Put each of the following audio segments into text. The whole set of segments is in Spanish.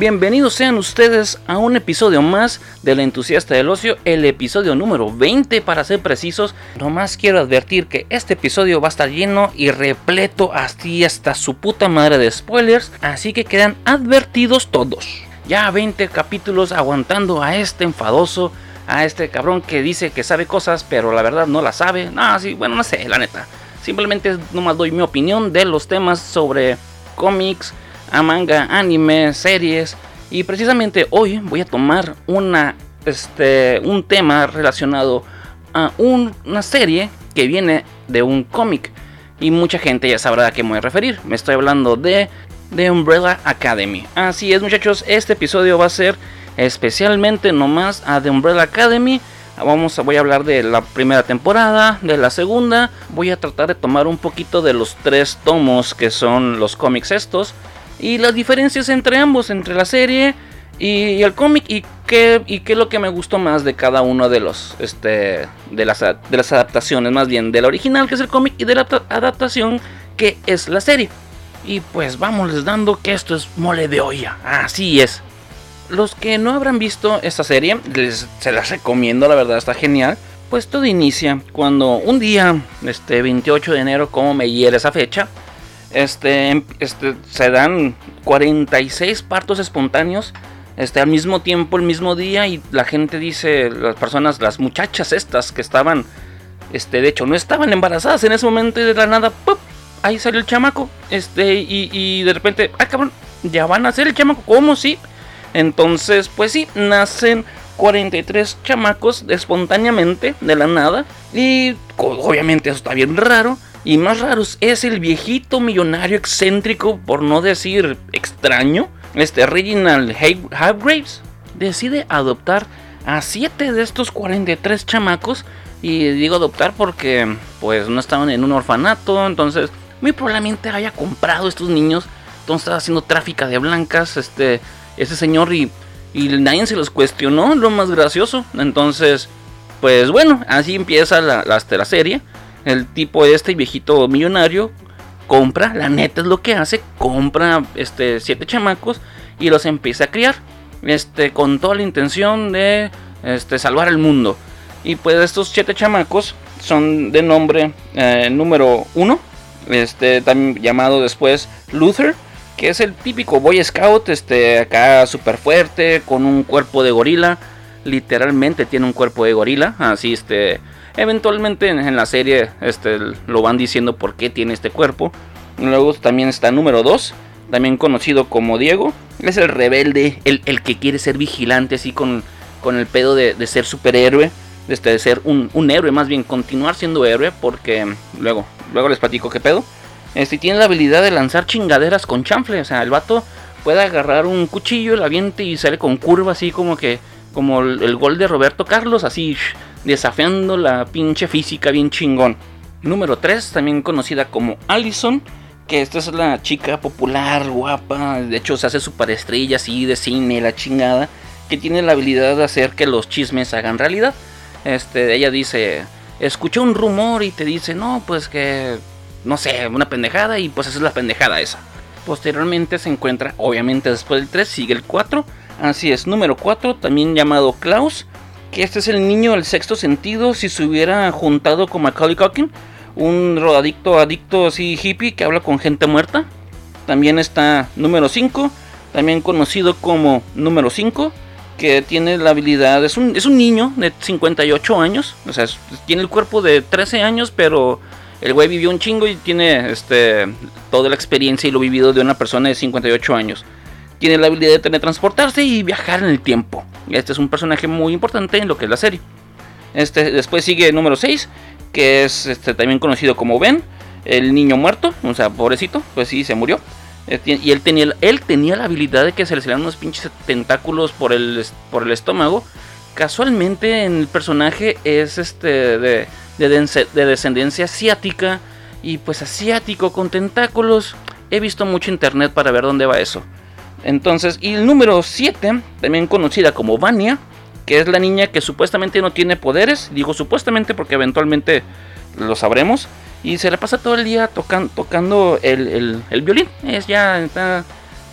Bienvenidos sean ustedes a un episodio más del Entusiasta del Ocio, el episodio número 20 para ser precisos. Nomás quiero advertir que este episodio va a estar lleno y repleto así hasta su puta madre de spoilers, así que quedan advertidos todos. Ya 20 capítulos aguantando a este enfadoso, a este cabrón que dice que sabe cosas, pero la verdad no la sabe. No, sí, bueno, no sé, la neta. Simplemente nomás doy mi opinión de los temas sobre cómics, a manga, anime, series. Y precisamente hoy voy a tomar una, este, un tema relacionado a una serie que viene de un cómic. Y mucha gente ya sabrá a qué me voy a referir. Me estoy hablando de The Umbrella Academy. Así es muchachos, este episodio va a ser especialmente nomás a The Umbrella Academy. Vamos a, voy a hablar de la primera temporada, de la segunda. Voy a tratar de tomar un poquito de los tres tomos que son los cómics estos y las diferencias entre ambos, entre la serie y, el cómic y qué, y qué es lo que me gustó más de cada uno de los este de las, de las adaptaciones, más bien del original que es el cómic y de la adaptación que es la serie. Y pues vamos les dando que esto es mole de olla, así es. Los que no habrán visto esta serie, les, se las recomiendo, la verdad está genial. Pues todo inicia cuando un día, este 28 de enero, como me hiere esa fecha, este, em, este, se dan 46 partos espontáneos este, al mismo tiempo, el mismo día, y la gente dice, las personas, las muchachas estas que estaban, este, de hecho, no estaban embarazadas en ese momento de la nada, ¡pum! ahí salió el chamaco, este, y, y de repente, ah, cabrón, ya van a ser el chamaco, ¿cómo sí? Entonces, pues sí, nacen 43 chamacos espontáneamente, de la nada, y obviamente eso está bien raro. Y más raros es el viejito millonario excéntrico, por no decir extraño, este Reginald Hargraves, decide adoptar a 7 de estos 43 chamacos. Y digo adoptar porque pues no estaban en un orfanato, entonces muy probablemente haya comprado estos niños. Entonces estaba haciendo tráfico de blancas, este, ese señor y, y nadie se los cuestionó, lo más gracioso. Entonces, pues bueno, así empieza la, la serie. El tipo este viejito millonario compra, la neta es lo que hace, compra este siete chamacos y los empieza a criar. Este con toda la intención de este salvar el mundo. Y pues estos siete chamacos son de nombre eh, número uno, este también llamado después Luther, que es el típico Boy Scout, este acá súper fuerte, con un cuerpo de gorila, literalmente tiene un cuerpo de gorila, así este Eventualmente en, la serie este, lo van diciendo por qué tiene este cuerpo. Luego también está número 2, también conocido como Diego. Es el rebelde, el, el que quiere ser vigilante, así con, con el pedo de, de ser superhéroe. Este, de ser un, un, héroe, más bien continuar siendo héroe, porque luego, luego les platico qué pedo. Este tiene la habilidad de lanzar chingaderas con chanfle. O sea, el vato puede agarrar un cuchillo, el aviente y sale con curva, así como que. Como el gol de Roberto Carlos, así desafiando la pinche física bien chingón. Número 3, también conocida como Allison, que esta es la chica popular, guapa, de hecho se hace superestrella así de cine, la chingada, que tiene la habilidad de hacer que los chismes hagan realidad. Este, ella dice, escuché un rumor y te dice, no, pues que, no sé, una pendejada y pues esa es la pendejada esa. Posteriormente se encuentra, obviamente después del 3, sigue el 4, así es, número 4, también llamado Klaus, que este es el niño del sexto sentido si se hubiera juntado con Macaulay Culkin, un rodadicto adicto así hippie que habla con gente muerta. También está número 5, también conocido como número 5, que tiene la habilidad, es un, es un niño de 58 años, o sea, tiene el cuerpo de 13 años, pero el güey vivió un chingo y tiene este, toda la experiencia y lo vivido de una persona de 58 años tiene la habilidad de teletransportarse y viajar en el tiempo. Este es un personaje muy importante en lo que es la serie. Este, después sigue el número 6, que es este, también conocido como Ben, el niño muerto, o sea, pobrecito, pues sí, se murió. Este, y él tenía, él tenía la habilidad de que se le salían unos pinches tentáculos por el, por el estómago. Casualmente en el personaje es este de, de, de descendencia asiática y pues asiático con tentáculos. He visto mucho internet para ver dónde va eso. Entonces, y el número 7, también conocida como Vania, que es la niña que supuestamente no tiene poderes, digo supuestamente porque eventualmente lo sabremos, y se le pasa todo el día tocando el, violín, es ya está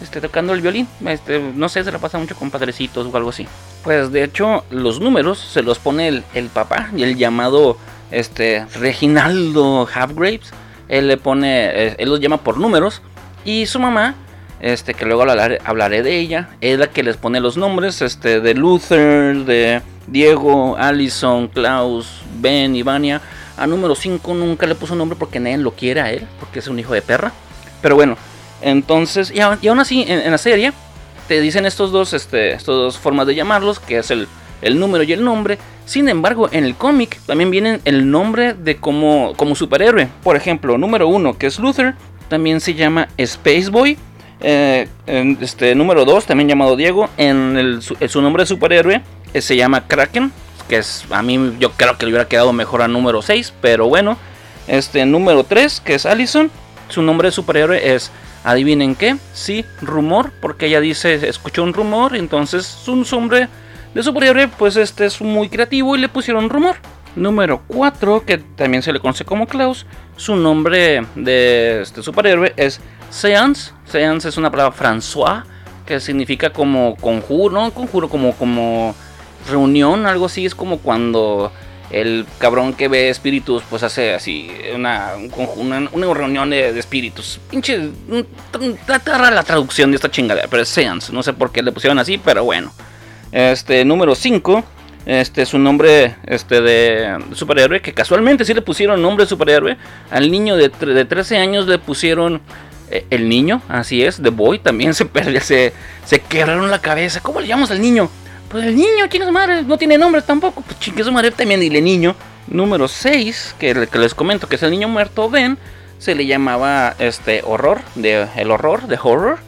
este, tocando el violín. Este, no sé, se la pasa mucho con padrecitos o algo así. Pues de hecho, los números se los pone el, el papá y el llamado este, Reginaldo Halfgraves. Él le pone, eh, él los llama por números. Y su mamá, este, que luego hablaré, de ella, es la que les pone los nombres este, de Luther, de Diego, Allison, Klaus, Ben y Vania. A número 5 nunca le puso nombre porque nadie lo quiere a él, porque es un hijo de perra. Pero bueno, entonces, y, aún así, en, la serie, te dicen estos dos, este, estas dos formas de llamarlos, que es el, el número y el nombre. Sin embargo, en el cómic también viene el nombre de como, como superhéroe. Por ejemplo, número uno, que es Luther, también se llama Space Boy. Eh, este, número 2, también llamado Diego. En, el, su nombre de superhéroe eh, se llama Kraken. Que es, a mí yo creo que le hubiera quedado mejor a número 6. Pero bueno. Este, número 3, que es Allison. Su nombre de superhéroe es Adivinen qué, sí, rumor, porque ella dice, escuchó un rumor, entonces su nombre de superhéroe, pues este es muy creativo y le pusieron rumor. Número 4, que también se le conoce como Klaus, su nombre de este superhéroe es Seance. Seance es una palabra François, que significa como conjuro, no conjuro, como, como reunión, algo así, es como cuando el cabrón que ve espíritus, pues hace así una, una, reunión de, espíritus. Pinche. Trata la traducción de esta chingadera, pero es Seance. No sé por qué le pusieron así, pero bueno. Este, número 5. Este, su nombre este, de superhéroe, que casualmente sí le pusieron nombre de superhéroe. Al niño de, de 13 años le pusieron el niño, así es, The Boy. También se perdió, se, se quebraron la cabeza. ¿Cómo le llamamos al niño? Pues el niño, chinga su madre, no tiene nombre tampoco. Pues chingue su madre también, dile niño. Número 6, que, que, les comento que es el niño muerto, Ben, se le llamaba este horror, de, el horror, de horror.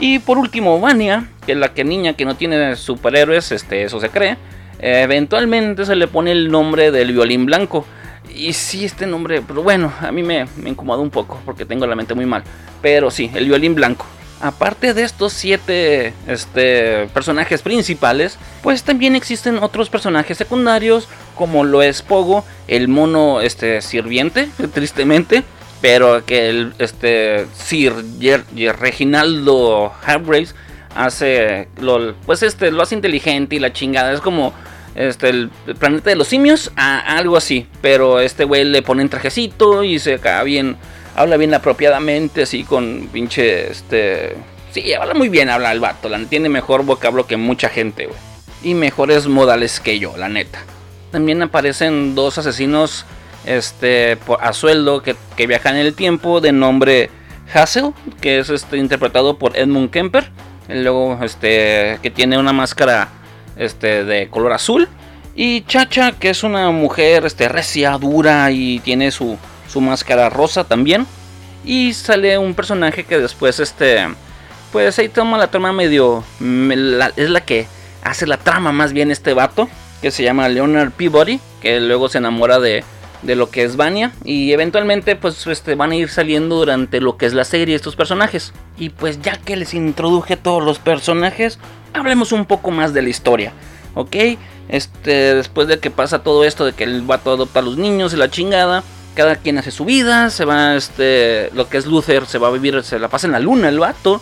Y por último, Vania, que es la que niña que no tiene superhéroes, este, eso se cree. eventualmente se le pone el nombre del violín blanco. Y sí, este nombre, pero bueno, a mí me, me incomoda un poco porque tengo la mente muy mal. Pero sí, el violín blanco aparte de estos siete este, personajes principales, pues también existen otros personajes secundarios, como lo es Pogo, el mono este, sirviente, tristemente, pero que el este, Sir Reginaldo Hargraves hace, lo, pues este, lo hace inteligente y la chingada, es como este, el, planeta de los simios, algo así, pero este güey le pone un trajecito y se acaba bien habla bien apropiadamente, así con pinche, este... Sí, habla muy bien, habla el vato, la tiene mejor vocablo que mucha gente, güey. Y mejores modales que yo, la neta. También aparecen dos asesinos este, a sueldo que, viajan en el tiempo de nombre Hassel, que es este, interpretado por Edmund Kemper. Luego, este, que tiene una máscara este, de color azul. Y Chacha, que es una mujer este, recia, dura y tiene su, su máscara rosa también. Y sale un personaje que después, este, pues ahí toma la trama medio, es la que hace la trama más bien este vato, que se llama Leonard Peabody, que luego se enamora de, de lo que es Vania y eventualmente pues este, van a ir saliendo durante lo que es la serie estos personajes. Y pues ya que les introduje todos los personajes, hablemos un poco más de la historia, ¿ok? Este, después de que pasa todo esto de que el vato adopta a los niños y la chingada, cada quien hace su vida, se va, este, lo que es Luther, se va a vivir, se la pasa en la luna el vato,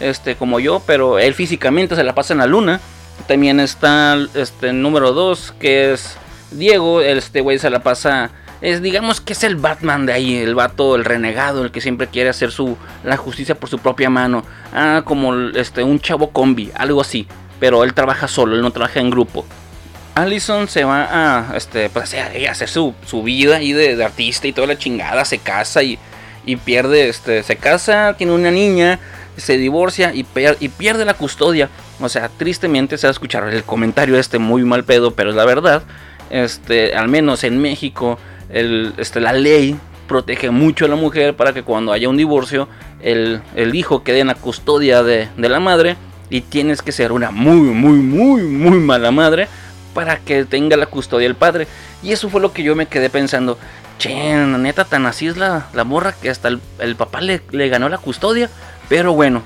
este, como yo, pero él físicamente se la pasa en la luna. También está este número 2, que es Diego, este güey se la pasa, es digamos que es el Batman de ahí, el vato, el renegado, el que siempre quiere hacer su, la justicia por su propia mano. Ah, como este, un chavo combi, algo así. Pero él trabaja solo, él no trabaja en grupo. Allison se va a, este, pues, hacer su, vida ahí de, artista y toda la chingada, se casa y, pierde, este, se casa, tiene una niña, se divorcia y, y, pierde la custodia. O sea, tristemente se va a escuchar el comentario este muy mal pedo, pero es la verdad. Este, al menos en México, el, este, la ley protege mucho a la mujer para que cuando haya un divorcio, el, hijo quede en la custodia de, de la madre. Y tienes que ser una muy, muy, muy, muy mala madre para que tenga la custodia el padre. Y eso fue lo que yo me quedé pensando. Che, neta, tan así es la, la morra que hasta el, papá le, le, ganó la custodia. Pero bueno,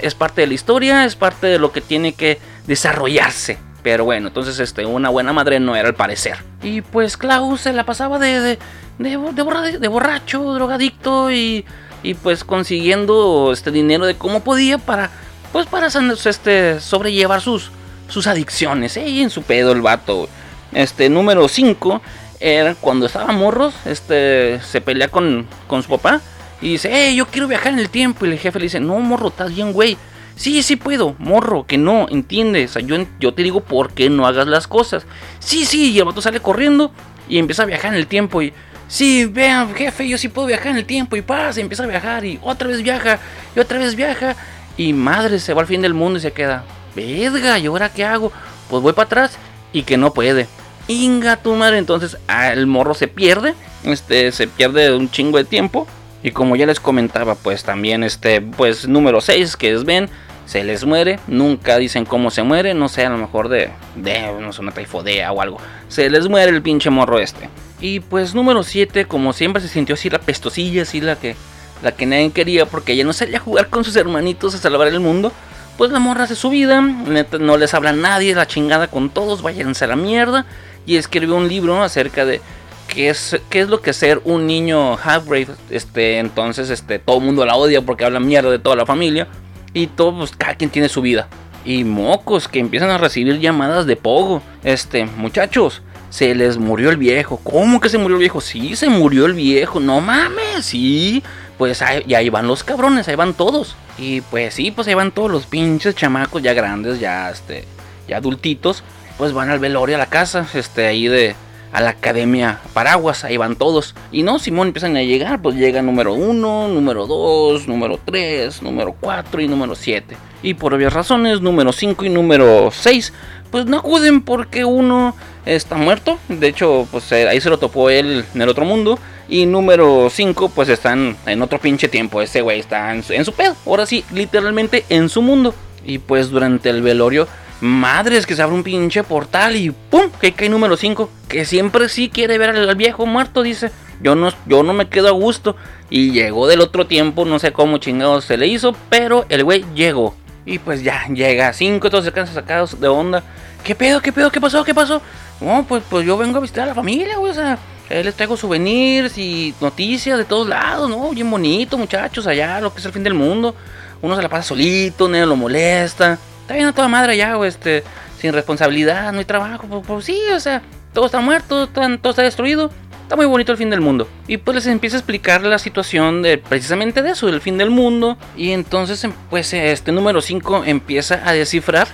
es parte de la historia, es parte de lo que tiene que desarrollarse. Pero bueno, entonces este, una buena madre no era al parecer. Y pues Klaus se la pasaba de, de, de, de borracho, drogadicto y, y pues consiguiendo este dinero de cómo podía para pues para este, sobrellevar sus, sus adicciones. ¿eh? en su pedo el vato. Este, número 5 era cuando estaba morros, este, se pelea con, con su papá y dice, hey, yo quiero viajar en el tiempo. Y el jefe le dice, no, morro, estás bien, güey. Sí, sí puedo, morro, que no, entiendes. O sea, yo, yo te digo por qué no hagas las cosas. Sí, sí, y el vato sale corriendo y empieza a viajar en el tiempo y... Sí, vean, jefe, yo sí puedo viajar en el tiempo y pasa, empieza a viajar y otra vez viaja y otra vez viaja y madre, se va al fin del mundo y se queda. Verga, ¿y ahora qué hago? Pues voy para atrás y que no puede. Inga tu madre, entonces ah, el morro se pierde, este, se pierde un chingo de tiempo. Y como ya les comentaba, pues también este, pues número 6, que es Ben, se les muere, nunca dicen cómo se muere, no sé, a lo mejor de, de no sé, una taifodea o algo. Se les muere el pinche morro este. Y pues número 7, como siempre se sintió así la pestosilla, así la que la que nadie quería porque ella no salía a jugar con sus hermanitos a salvar el mundo. Pues la morra hace su vida, no les habla a nadie, la chingada con todos, váyanse a la mierda. Y escribió un libro acerca de qué es, qué es lo que ser un niño half Este, entonces, este, todo el mundo la odia porque habla mierda de toda la familia. Y todo, pues, cada quien tiene su vida. Y mocos que empiezan a recibir llamadas de pogo. Este, muchachos, se les murió el viejo. ¿Cómo que se murió el viejo? Sí, se murió el viejo. No mames, sí pues ahí, y ahí van los cabrones, ahí van todos. Y pues sí, pues ahí van todos los pinches chamacos ya grandes, ya este, ya adultitos, pues van al velorio a la casa, este, ahí de, a la academia Paraguas, ahí van todos. Y no, Simón empiezan a llegar, pues llega número 1, número 2, número 3, número 4 y número 7. Y por obvias razones, número 5 y número 6, pues no acuden porque uno está muerto. De hecho, pues eh, ahí se lo topó él en el otro mundo. Y número 5, pues están en otro pinche tiempo. Ese güey está en su, pedo. Ahora sí, literalmente en su mundo. Y pues durante el velorio, madres que se abre un pinche portal y ¡pum! Que cae número 5. Que siempre sí quiere ver al, viejo muerto, dice. Yo no, yo no me quedo a gusto. Y llegó del otro tiempo, no sé cómo chingados se le hizo, pero el güey llegó. Y pues ya, llega 5, todos se sacados de onda. ¿Qué pedo? ¿Qué pedo? ¿Qué pasó? ¿Qué pasó? No, pues, pues yo vengo a visitar a la familia, güey. O sea, les traigo souvenirs y noticias de todos lados, ¿no? Bien bonito, muchachos, allá, lo que es el fin del mundo. Uno se la pasa solito, nadie lo molesta. Está bien a toda madre allá, güey, este, sin responsabilidad, no hay trabajo. Pues, pues sí, o sea, todo está muerto, todo está destruido. Está muy bonito el fin del mundo. Y pues les empieza a explicar la situación de precisamente de eso, del fin del mundo. Y entonces, em, pues este número 5 empieza a descifrar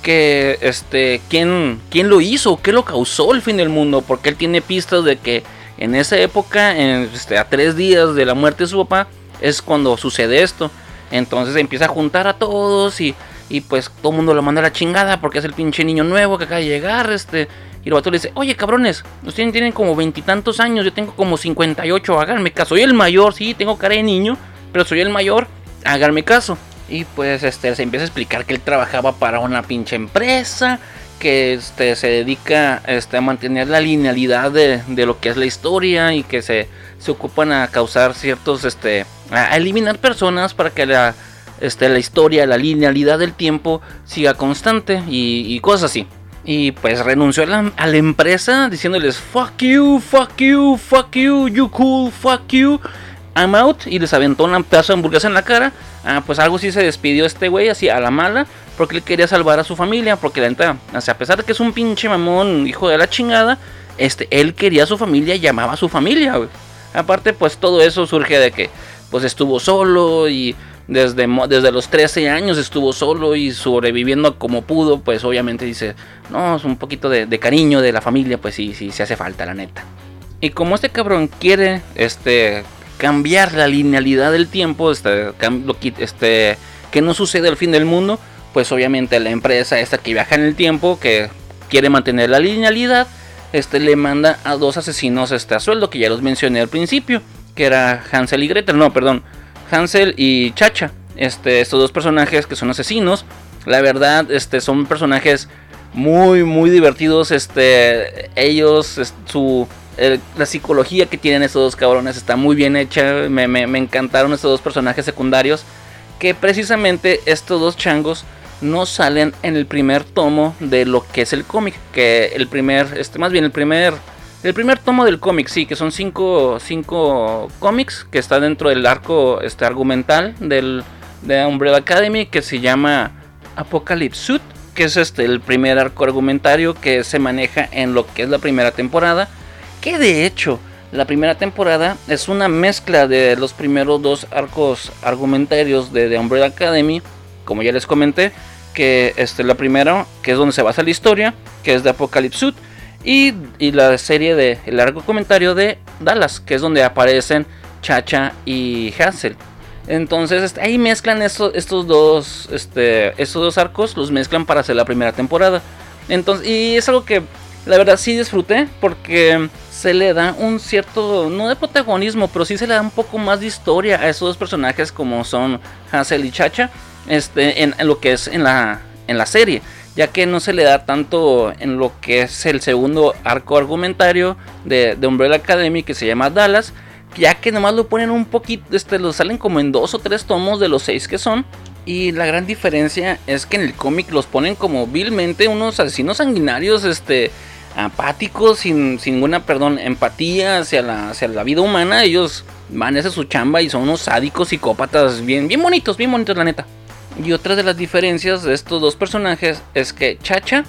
que este quién quién lo hizo, qué lo causó el fin del mundo, porque él tiene pistas de que en esa época, este, a tres días de la muerte de su papá, es cuando sucede esto. Entonces empieza a juntar a todos y, y pues todo el mundo lo manda a la chingada porque es el pinche niño nuevo que acaba de llegar. Este, y el vato le dice, oye cabrones, ustedes tienen como veintitantos años, yo tengo como 58, háganme caso. Soy el mayor, sí, tengo cara de niño, pero soy el mayor, háganme caso. Y pues este, se empieza a explicar que él trabajaba para una pinche empresa, que este, se dedica este, a mantener la linealidad de, lo que es la historia y que se, se ocupan a causar ciertos, este, a eliminar personas para que la, este, la historia, la linealidad del tiempo siga constante y, cosas así. Y pues renunció a la, a la, empresa diciéndoles fuck you, fuck you, fuck you, you cool, fuck you. I'm out y les aventó un pedazo de hamburguesa en la cara. Ah, pues algo sí se despidió este güey así a la mala porque él quería salvar a su familia, porque la neta, a pesar de que es un pinche mamón, hijo de la chingada, este él quería a su familia y llamaba a su familia. Aparte, pues todo eso surge de que pues estuvo solo y desde, desde los 13 años estuvo solo y sobreviviendo como pudo, pues obviamente dice, no, es un poquito de, cariño de la familia, pues sí, sí, se hace falta, la neta. Y como este cabrón quiere, este, cambiar la linealidad del tiempo, este, este, que no sucede al fin del mundo, pues obviamente la empresa esta que viaja en el tiempo, que quiere mantener la linealidad, este, le manda a dos asesinos este, a sueldo, que ya los mencioné al principio, que era Hansel y Gretel, no, perdón, Hansel y Chacha, este, estos dos personajes que son asesinos, la verdad, este, son personajes muy, muy divertidos, este, ellos, su la psicología que tienen estos dos cabrones está muy bien hecha. Me, encantaron estos dos personajes secundarios. Que precisamente estos dos changos no salen en el primer tomo de lo que es el cómic. Que el primer, este, más bien el primer, el primer tomo del cómic, sí, que son cinco, cinco cómics que está dentro del arco este, argumental del, de Umbrella Academy que se llama Apocalypse Suit, que es este el primer arco argumentario que se maneja en lo que es la primera temporada, que de hecho la primera temporada es una mezcla de los primeros dos arcos argumentarios de The Umbrella Academy, como ya les comenté, que este, la primera, que es donde se basa la historia, que es de Apocalypse Suit, y, la serie de el arco comentario de Dallas, que es donde aparecen Chacha y Hansel. Entonces ahí mezclan estos, estos, dos, este, estos dos arcos, los mezclan para hacer la primera temporada. Entonces, y es algo que la verdad sí disfruté porque se le da un cierto, no de protagonismo, pero sí se le da un poco más de historia a esos dos personajes como son Hansel y Chacha, este, en, lo que es en la, en la serie ya que no se le da tanto en lo que es el segundo arco argumentario de, Umbrella Academy que se llama Dallas, ya que nomás lo ponen un poquito, este, lo salen como en dos o tres tomos de los seis que son. Y la gran diferencia es que en el cómic los ponen como vilmente unos asesinos sanguinarios, este, apáticos, sin, ninguna, perdón, empatía hacia la, hacia la vida humana. Ellos van a hacer su chamba y son unos sádicos, psicópatas, bien, bien bonitos, bien bonitos, la neta. Y otra de las diferencias de estos dos personajes es que Chacha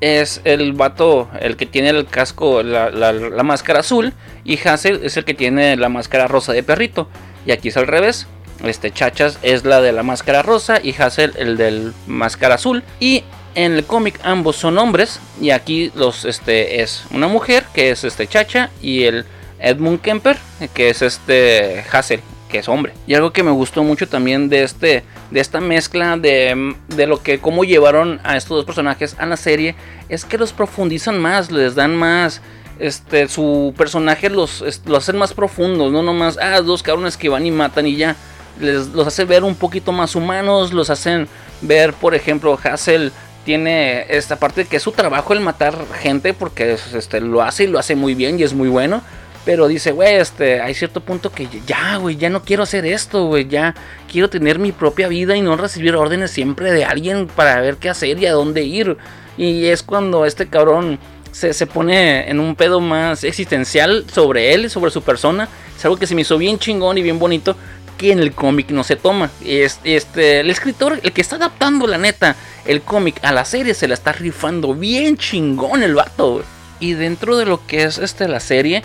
es el vato, el que tiene el casco, la, máscara azul, y Hassel es el que tiene la máscara rosa de perrito. Y aquí es al revés. Este Chachas es la de la máscara rosa y Hassel el del máscara azul. Y en el cómic ambos son hombres y aquí los este es una mujer que es este Chacha y el Edmund Kemper que es este Hassel es hombre. Y algo que me gustó mucho también de este de esta mezcla de, de, lo que cómo llevaron a estos dos personajes a la serie es que los profundizan más, les dan más este su personaje los, los hacen más profundos, no nomás ah dos cabrones que van y matan y ya les los hace ver un poquito más humanos, los hacen ver, por ejemplo, Hassel tiene esta parte de que es su trabajo el matar gente porque este lo hace y lo hace muy bien y es muy bueno pero dice, güey, este, hay cierto punto que ya, güey, ya no quiero hacer esto, güey, ya quiero tener mi propia vida y no recibir órdenes siempre de alguien para ver qué hacer y a dónde ir. Y es cuando este cabrón se, pone en un pedo más existencial sobre él sobre su persona. Es algo que se me hizo bien chingón y bien bonito que en el cómic no se toma. Este, este, el escritor, el que está adaptando la neta el cómic a la serie, se la está rifando bien chingón el vato. Y dentro de lo que es este, la serie,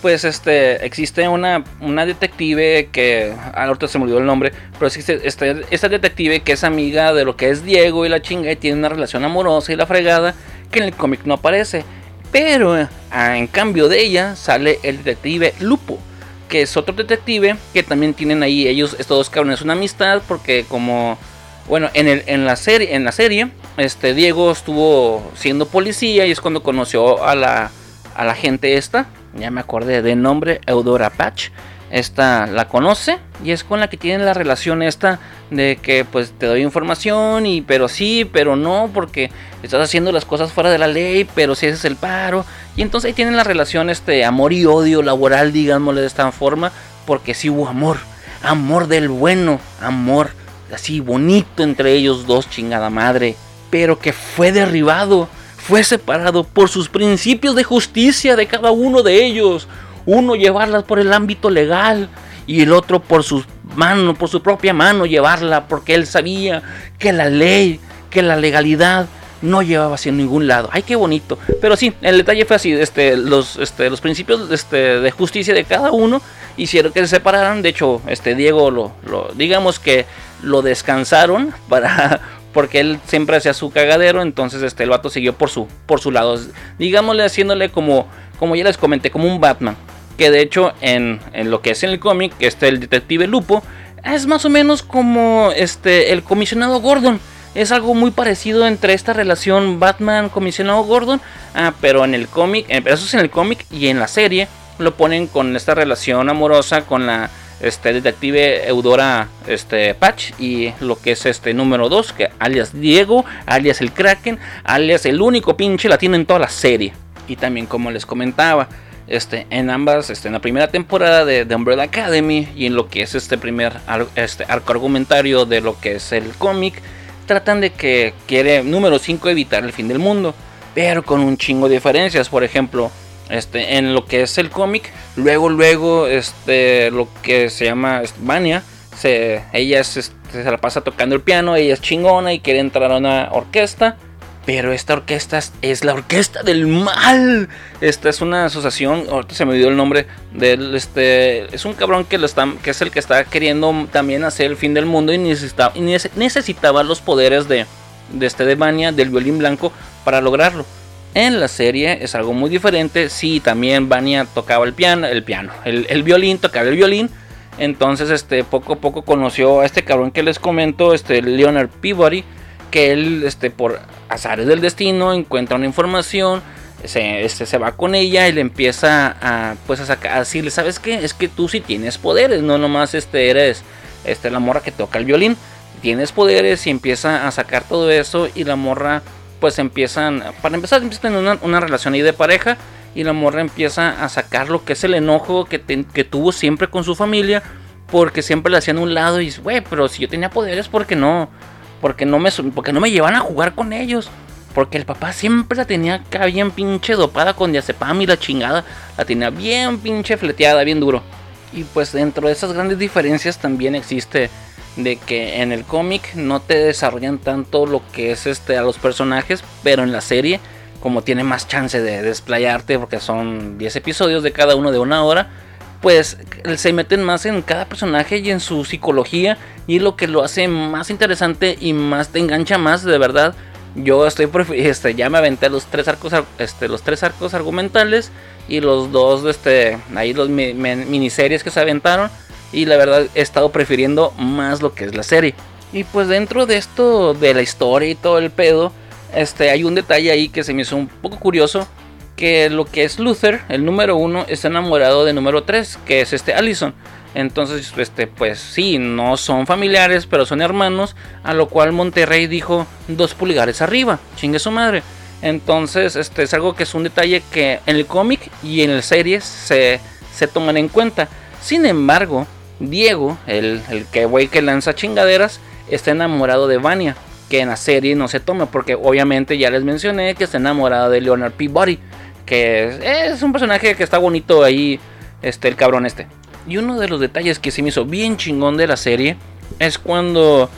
pues este existe una, una detective que ahorita se me olvidó el nombre, pero existe este, esta detective que es amiga de lo que es Diego y la chinga y tiene una relación amorosa y la fregada que en el cómic no aparece. Pero ah, en cambio de ella sale el detective Lupo, que es otro detective que también tienen ahí ellos estos dos cabrones una amistad porque como bueno, en, el, en la serie en la serie este Diego estuvo siendo policía y es cuando conoció a la a la gente esta ya me acordé de nombre, Eudora Patch. Esta la conoce y es con la que tienen la relación esta de que pues te doy información y pero sí, pero no, porque estás haciendo las cosas fuera de la ley, pero si ese es el paro. Y entonces ahí tienen la relación este amor y odio laboral, digámosle de esta forma, porque sí hubo amor, amor del bueno, amor así bonito entre ellos dos, chingada madre, pero que fue derribado fue separado por sus principios de justicia de cada uno de ellos. Uno llevarlas por el ámbito legal y el otro por sus manos, por su propia mano llevarla, porque él sabía que la ley, que la legalidad no llevaba hacia ningún lado. Ay, qué bonito. Pero sí, el detalle fue así, este, los, este, los principios este, de justicia de cada uno hicieron que se separaran. De hecho, este Diego lo digamos que lo descansaron para porque él siempre hacía su cagadero, entonces este el vato siguió por su por su lado, digámosle haciéndole como como ya les comenté, como un Batman, que de hecho en, en lo que es en el cómic, este el detective Lupo es más o menos como este el comisionado Gordon. Es algo muy parecido entre esta relación Batman-comisionado Gordon, ah, pero en el cómic, eh, eso es en el cómic y en la serie lo ponen con esta relación amorosa con la este detective Eudora este Patch y lo que es este número 2 que alias Diego, alias el Kraken, alias el único pinche latino en toda la serie. Y también como les comentaba, este, en ambas, este, en la primera temporada de, The Umbrella Academy y en lo que es este primer este, arco argumentario de lo que es el cómic, tratan de que quiere, número 5, evitar el fin del mundo, pero con un chingo de diferencias. Por ejemplo, este, en lo que es el cómic. Luego, luego, este, lo que se llama Vania se, ella se la pasa tocando el piano, ella es chingona y quiere entrar a una orquesta. Pero esta orquesta es, la orquesta del mal. Esta es una asociación, ahorita se me olvidó el nombre del este es un cabrón que lo está que es el que está queriendo también hacer el fin del mundo y necesitaba, necesitaba los poderes de de este de Vania del violín blanco para lograrlo. En la serie es algo muy diferente. Sí, también Vania tocaba el piano, el piano, el, violín, tocaba el violín. Entonces, este, poco a poco conoció a este cabrón que les comento, este Leonard Peabody, que él, este, por azares del destino, encuentra una información, se, este, se va con ella y le empieza a, pues, a, sacar, a decirle, ¿sabes qué? Es que tú sí tienes poderes, no nomás este, eres este, la morra que toca el violín, tienes poderes y empieza a sacar todo eso y la morra, pues empiezan, para empezar, empiezan una, una relación ahí de pareja y la morra empieza a sacar lo que es el enojo que, que tuvo siempre con su familia porque siempre le hacían un lado y dice, güey, pero si yo tenía poderes, ¿por qué no? Porque no me, porque no me llevan a jugar con ellos. Porque el papá siempre la tenía acá bien pinche dopada con diazepam y la chingada. La tenía bien pinche fleteada, bien duro. Y pues dentro de esas grandes diferencias también existe de que en el cómic no te desarrollan tanto lo que es este a los personajes, pero en la serie como tiene más chance de desplayarte porque son 10 episodios de cada uno de una hora, pues se meten más en cada personaje y en su psicología y lo que lo hace más interesante y más te engancha más de verdad. Yo estoy este, ya me aventé los tres arcos este, los tres arcos argumentales y los dos este ahí los miniseries que se aventaron y la verdad he estado prefiriendo más lo que es la serie. Y pues dentro de esto de la historia y todo el pedo, este hay un detalle ahí que se me hizo un poco curioso que lo que es Luther, el número uno, está enamorado de número 3, que es este Allison. Entonces, este, pues sí, no son familiares, pero son hermanos. A lo cual Monterrey dijo dos pulgares arriba. Chingue su madre. Entonces, este es algo que es un detalle que en el cómic y en la serie se, se toman en cuenta. Sin embargo, Diego, el, el que güey que lanza chingaderas, está enamorado de Vania. Que en la serie no se toma, porque obviamente ya les mencioné que está enamorado de Leonard Peabody que es, un personaje que está bonito ahí, este, el cabrón este. Y uno de los detalles que se me hizo bien chingón de la serie es cuando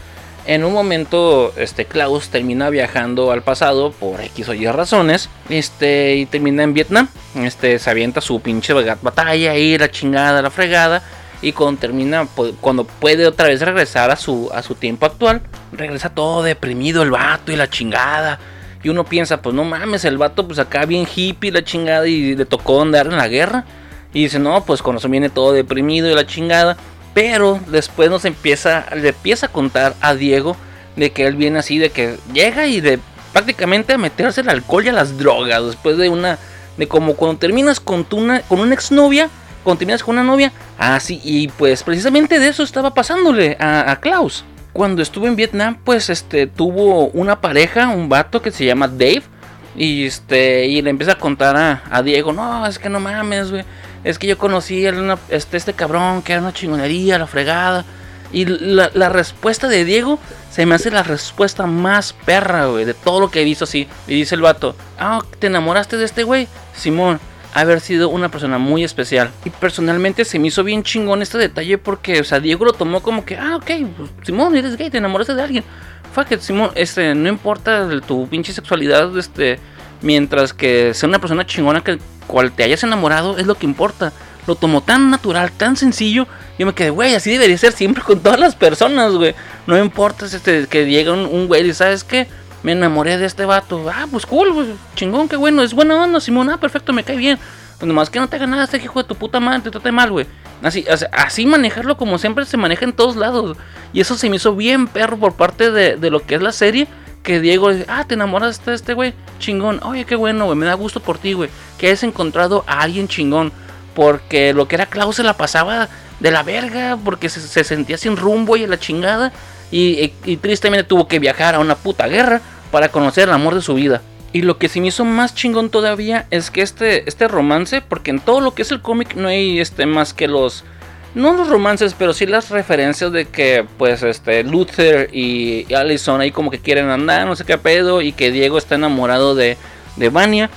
en un momento este Klaus termina viajando al pasado por X o Y razones, este y termina en Vietnam, este se avienta su pinche batalla ahí la chingada, la fregada y cuando termina cuando puede otra vez regresar a su a su tiempo actual, regresa todo deprimido el vato y la chingada y uno piensa, pues no mames, el vato pues acá bien hippie la chingada y le tocó andar en la guerra. Y dice, no, pues con eso viene todo deprimido y la chingada. Pero después nos empieza, le empieza a contar a Diego de que él viene así, de que llega y de prácticamente a meterse el alcohol y a las drogas. Después de una, de como cuando terminas con, tu una, con una exnovia, cuando terminas con una novia. Así, y pues precisamente de eso estaba pasándole a, Klaus cuando estuvo en Vietnam, pues este tuvo una pareja, un vato que se llama Dave. Y este, y le empieza a contar a, Diego, no, es que no mames, güey. Es que yo conocí a este, este cabrón que era una chingonería, la fregada. Y la, respuesta de Diego se me hace la respuesta más perra, güey, de todo lo que he visto así. Y dice el vato, ah, ¿te enamoraste de este güey? Simón, haber sido una persona muy especial. Y personalmente se me hizo bien chingón este detalle porque, o sea, Diego lo tomó como que, ah, ok, Simón, eres gay, te enamoraste de alguien. Fuck it, Simón, este, no importa tu pinche sexualidad, este, mientras que sea una persona chingona que cual te hayas enamorado, es lo que importa. Lo tomó tan natural, tan sencillo. Yo me quedé, güey, así debería ser siempre con todas las personas, güey. No importa este, que llegue un güey y sabes qué me enamoré de este vato. Ah, pues cool, pues, chingón, qué bueno. Es buena onda, Simón. Ah, perfecto, me cae bien. Pues nomás que no te haga nada este hijo de tu puta madre, te trate mal, güey. Así, así manejarlo como siempre se maneja en todos lados. Y eso se me hizo bien perro por parte de, lo que es la serie. Que Diego dice, ah, te enamoraste de este güey, chingón. Oye, qué bueno, güey, me da gusto por ti, güey. Que hayas encontrado a alguien chingón. Porque lo que era Klaus se la pasaba de la verga, porque se, se sentía sin rumbo y a la chingada y, tristemente tuvo que viajar a una puta guerra para conocer el amor de su vida. Y lo que se me hizo más chingón todavía es que este, este romance, porque en todo lo que es el cómic no hay este, más que los, no los romances, pero sí las referencias de que pues este Luther y Allison ahí como que quieren andar, no sé qué pedo, y que Diego está enamorado de, de Vania.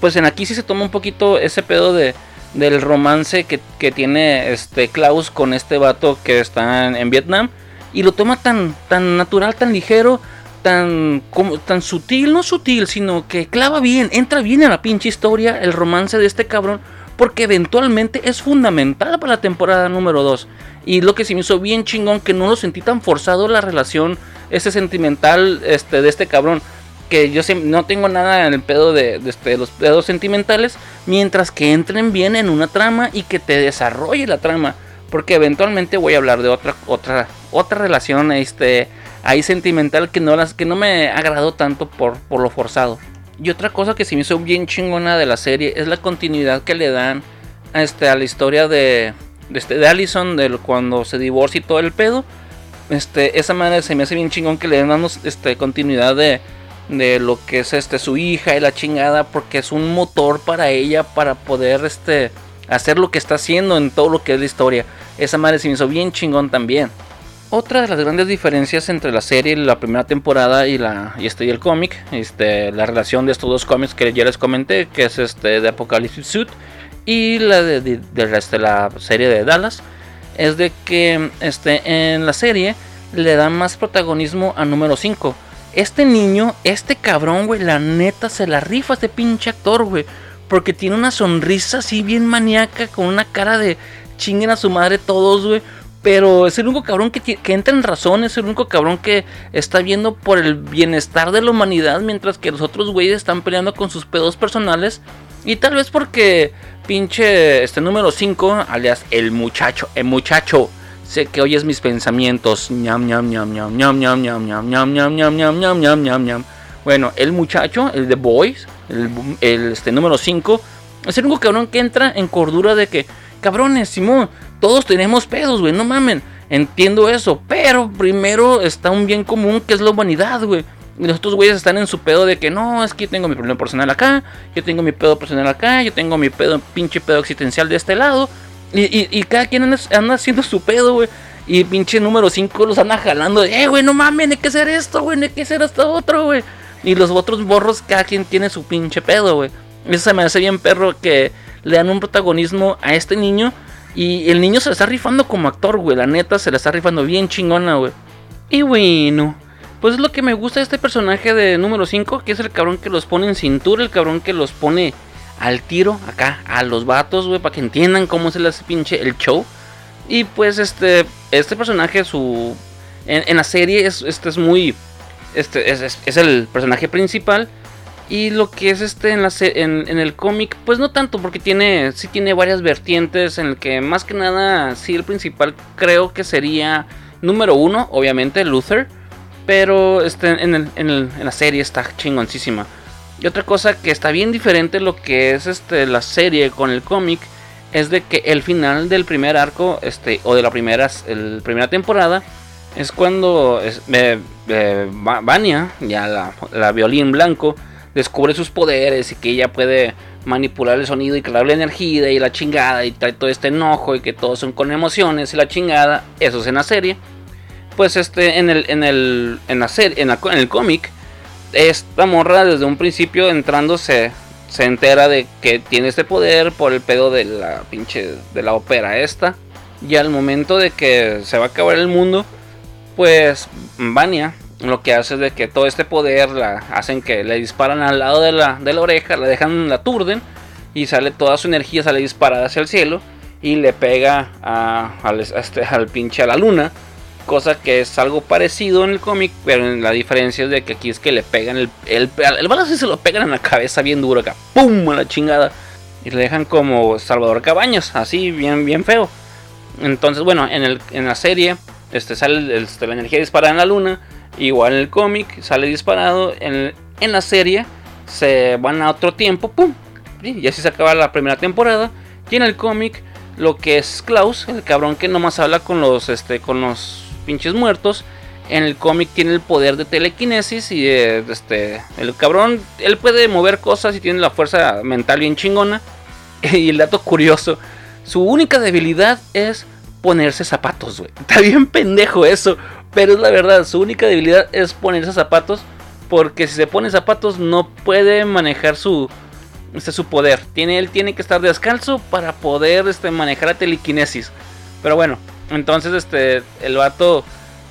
Pues en aquí sí se toma un poquito ese pedo de, del romance que, tiene este Klaus con este vato que está en, Vietnam. Y lo toma tan, tan natural, tan ligero, tan, como, tan sutil, no sutil, sino que clava bien, entra bien en la pinche historia el romance de este cabrón. Porque eventualmente es fundamental para la temporada número 2. Y lo que se me hizo bien chingón, que no lo sentí tan forzado la relación, ese sentimental este, de este cabrón que yo no tengo nada en el pedo de, este, los pedos sentimentales, mientras que entren bien en una trama y que te desarrolle la trama, porque eventualmente voy a hablar de otra otra otra relación este ahí sentimental que no las que no me agradó tanto por, por lo forzado. Y otra cosa que se me hizo bien chingona de la serie es la continuidad que le dan a, este, a la historia de, de, este, de Allison, de cuando se divorcia y todo el pedo. Este, esa manera se me hace bien chingón que le den este, continuidad de, de lo que es este su hija y la chingada porque es un motor para ella para poder este hacer lo que está haciendo en todo lo que es la historia. Esa madre se me hizo bien chingón también. Otra de las grandes diferencias entre la serie, la primera temporada y la y este y el cómic, este la relación de estos dos cómics que ya les comenté, que es este de Apocalypse Suit y la de, de, la serie de Dallas, es de que este en la serie le dan más protagonismo a número 5 este niño, este cabrón, güey, la neta se la rifa este pinche actor, güey. Porque tiene una sonrisa así bien maníaca, con una cara de chinguen a su madre todos, güey. Pero es el único cabrón que, que, entra en razón, es el único cabrón que está viendo por el bienestar de la humanidad, mientras que los otros güeyes están peleando con sus pedos personales. Y tal vez porque pinche este número 5, alias el muchacho, el muchacho Sé que oyes mis pensamientos. Ñam, ñam, ñam, ñam, ñam, ñam, ñam, ñam, ñam, ñam, ñam, ñam, ñam, ñam, ñam. Bueno, el muchacho, el de Boys, el, este número 5, es el único cabrón que entra en cordura de que, cabrones, Simón, todos tenemos pedos, güey, no mamen. Entiendo eso, pero primero está un bien común que es la humanidad, güey. Y los otros güeyes están en su pedo de que no, es que yo tengo mi problema personal acá, yo tengo mi pedo personal acá, yo tengo mi pedo, pinche pedo existencial de este lado. Y, cada quien anda, haciendo su pedo, güey. Y pinche número 5 los anda jalando. De, eh, güey, no mames, hay que hacer esto, güey, hay que hacer esto otro, güey. Y los otros borros, cada quien tiene su pinche pedo, güey. Eso se me hace bien perro que le dan un protagonismo a este niño. Y el niño se le está rifando como actor, güey. La neta se le está rifando bien chingona, güey. Y bueno, pues es lo que me gusta de este personaje de número 5, que es el cabrón que los pone en cintura, el cabrón que los pone al tiro acá a los vatos, güey, para que entiendan cómo se les pinche el show. Y pues este, este personaje, su, en, la serie es, este es muy, este es, es, el personaje principal. Y lo que es este en, la, en, en el cómic, pues no tanto, porque tiene, sí tiene varias vertientes en el que más que nada, sí el principal creo que sería número uno, obviamente, Luther. Pero este, en, el, en, la serie está chingoncísima. Y otra cosa que está bien diferente lo que es este, la serie con el cómic es de que el final del primer arco este, o de la el, primera temporada es cuando eh, eh, Vania, ya la, violín blanco, descubre sus poderes y que ella puede manipular el sonido y crear la energía y la chingada y trae todo este enojo y que todos son con emociones y la chingada, eso es en la serie. Pues este en el en el en la serie en el cómic esta morra desde un principio entrándose se entera de que tiene este poder por el pedo de la pinche de la ópera esta. Y al momento de que se va a acabar el mundo, pues Vania lo que hace es de que todo este poder la hacen que le disparan al lado de la, de la oreja, la dejan, la turden y sale toda su energía, sale disparada hacia el cielo y le pega a, este, al pinche a la luna cosa que es algo parecido en el cómic, pero la diferencia es de que aquí es que le pegan el, el, el se lo pegan en la cabeza bien duro acá, ¡pum! a la chingada. Y le dejan como Salvador Cabañas, así bien, bien feo. Entonces, bueno, en, el, en la serie este, sale este, la energía disparada en la luna, igual en el cómic sale disparado, en, en la serie se van a otro tiempo, ¡pum! Y así se acaba la primera temporada. Y en el cómic, lo que es Klaus, el cabrón que nomás habla con los, este, con los pinches muertos. En el cómic tiene el poder de telequinesis y este el cabrón él puede mover cosas y tiene la fuerza mental bien chingona. Y el dato curioso, su única debilidad es ponerse zapatos, güey. Está bien pendejo eso, pero es la verdad, su única debilidad es ponerse zapatos porque si se pone zapatos no puede manejar su este su poder. Tiene, él tiene que estar descalzo para poder este, manejar la telequinesis. Pero bueno, entonces este, el vato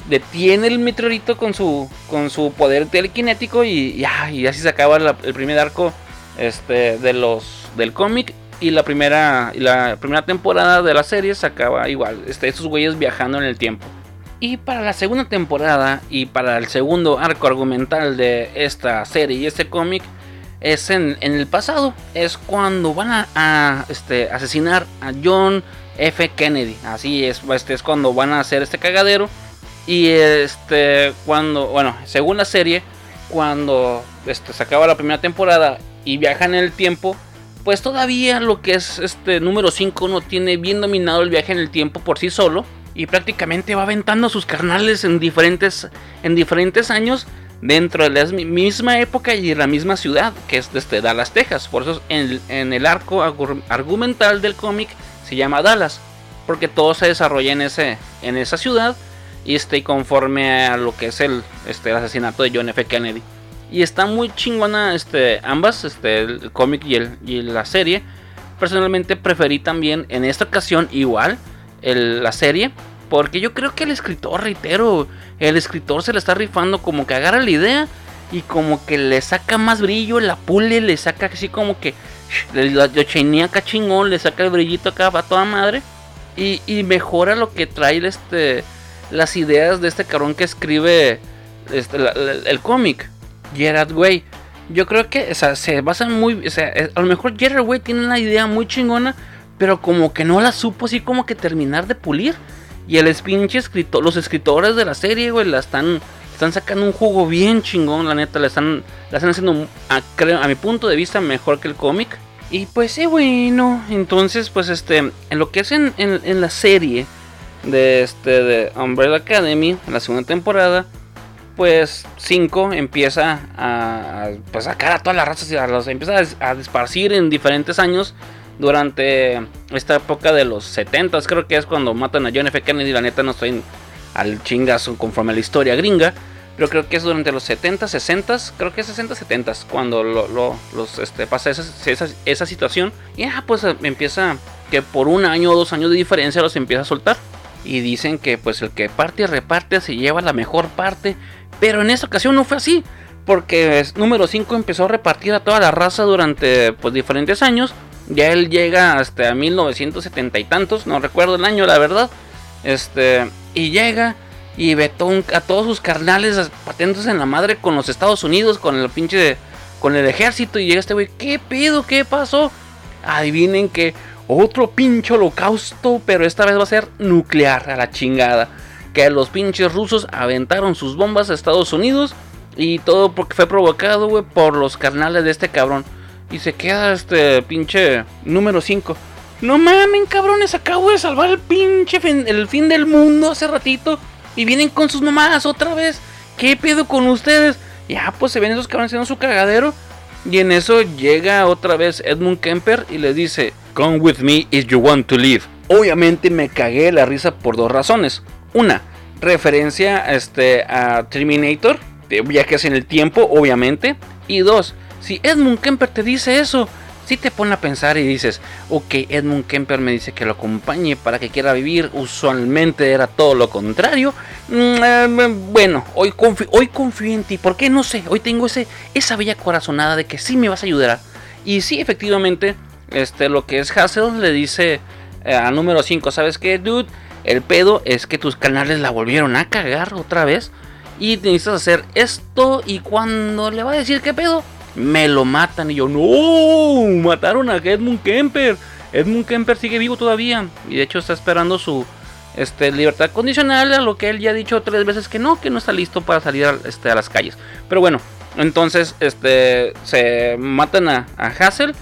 detiene el meteorito con su, con su poder telequinético y, ya, y así se acaba el primer arco este, de los, del cómic. Y la primera, la primera temporada de la serie se acaba igual. Este, estos güeyes viajando en el tiempo. Y para la segunda temporada y para el segundo arco argumental de esta serie y este cómic es en, el pasado. Es cuando van a, este, asesinar a John F. Kennedy. Así es, este es cuando van a hacer este cagadero. Y este, cuando, bueno, según la serie, cuando este, se acaba la primera temporada y viajan en el tiempo, pues todavía lo que es este número 5 no tiene bien dominado el viaje en el tiempo por sí solo. Y prácticamente va aventando sus carnales en diferentes, en diferentes años dentro de la misma época y la misma ciudad, que es desde Dallas, Texas. Por eso en, en el arco argumental del cómic se llama Dallas, porque todo se desarrolla en, ese, en esa ciudad y este, conforme a lo que es el, este, el asesinato de John F. Kennedy. Y está muy chingona este, ambas, este, el cómic y, el, y la serie. Personalmente preferí también en esta ocasión igual la serie. Porque yo creo que el escritor, reitero, el escritor se le está rifando como que agarra la idea y como que le saca más brillo, la pule, le saca así como que lo chinea acá chingón, le saca el brillito acá para toda madre. Y, y, mejora lo que trae este, las ideas de este cabrón que escribe este, el cómic, Gerard Way. Yo creo que se basan muy. O sea, a lo mejor Gerard Way tiene una idea muy chingona, pero como que no la supo así como que terminar de pulir. Y el pinche escritor, los escritores de la serie, güey, la están, están sacando un juego bien chingón, la neta, la están, la están haciendo, a, a mi punto de vista, mejor que el cómic. Y pues sí, bueno, entonces, pues este, en lo que es en, en, la serie de este de Umbrella Academy, en la segunda temporada, pues 5 empieza a, pues, sacar a todas las razas y a los empieza a, a en diferentes años durante esta época de los 70 creo que es cuando matan a John F. Kennedy, la neta no estoy al chingazo conforme a la historia gringa, pero creo que es durante los 70, 60, creo que es 60, 70 cuando lo, los, este, pasa esa, esa, situación. Y ya pues empieza que por un año o dos años de diferencia los empieza a soltar. Y dicen que pues el que parte y reparte se lleva la mejor parte, pero en esta ocasión no fue así. Porque número 5 empezó a repartir a toda la raza durante pues, diferentes años ya él llega hasta 1970 y tantos, no recuerdo el año, la verdad. Este, y llega y ve a todos sus carnales patentos en la madre con los Estados Unidos, con el pinche, con el ejército. Y llega este güey, ¿qué pedo? ¿Qué pasó? Adivinen que otro pinche holocausto, pero esta vez va a ser nuclear a la chingada. Que los pinches rusos aventaron sus bombas a Estados Unidos y todo porque fue provocado, güey, por los carnales de este cabrón. Y se queda este pinche número 5. No mamen, cabrones, acabo de salvar el pinche fin, el fin del mundo hace ratito. Y vienen con sus mamadas otra vez. ¿Qué pedo con ustedes? Ya, pues se ven esos cabrones haciendo su cagadero. Y en eso llega otra vez Edmund Kemper y le dice: Come with me if you want to live. Obviamente me cagué la risa por dos razones. Una, referencia este, a Terminator, de viajes en el tiempo, obviamente. Y dos, si Edmund Kemper te dice eso, si te pone a pensar y dices, ok, Edmund Kemper me dice que lo acompañe para que quiera vivir, usualmente era todo lo contrario. Mm, eh, bueno, hoy confío, hoy en ti, porque no sé, hoy tengo ese, esa bella corazonada de que sí me vas a ayudar. Y sí, efectivamente, este, lo que es Hassel le dice eh, a número 5, ¿sabes qué, dude? El pedo es que tus canales la volvieron a cagar otra vez. Y necesitas hacer esto. Y cuando le va a decir qué pedo, me lo matan. Y yo, no, mataron a Edmund Kemper. Edmund Kemper sigue vivo todavía. Y de hecho está esperando su este, libertad condicional. A lo que él ya ha dicho tres veces que no, que no está listo para salir a, este, a las calles. Pero bueno, entonces este, se matan a, a Hassel.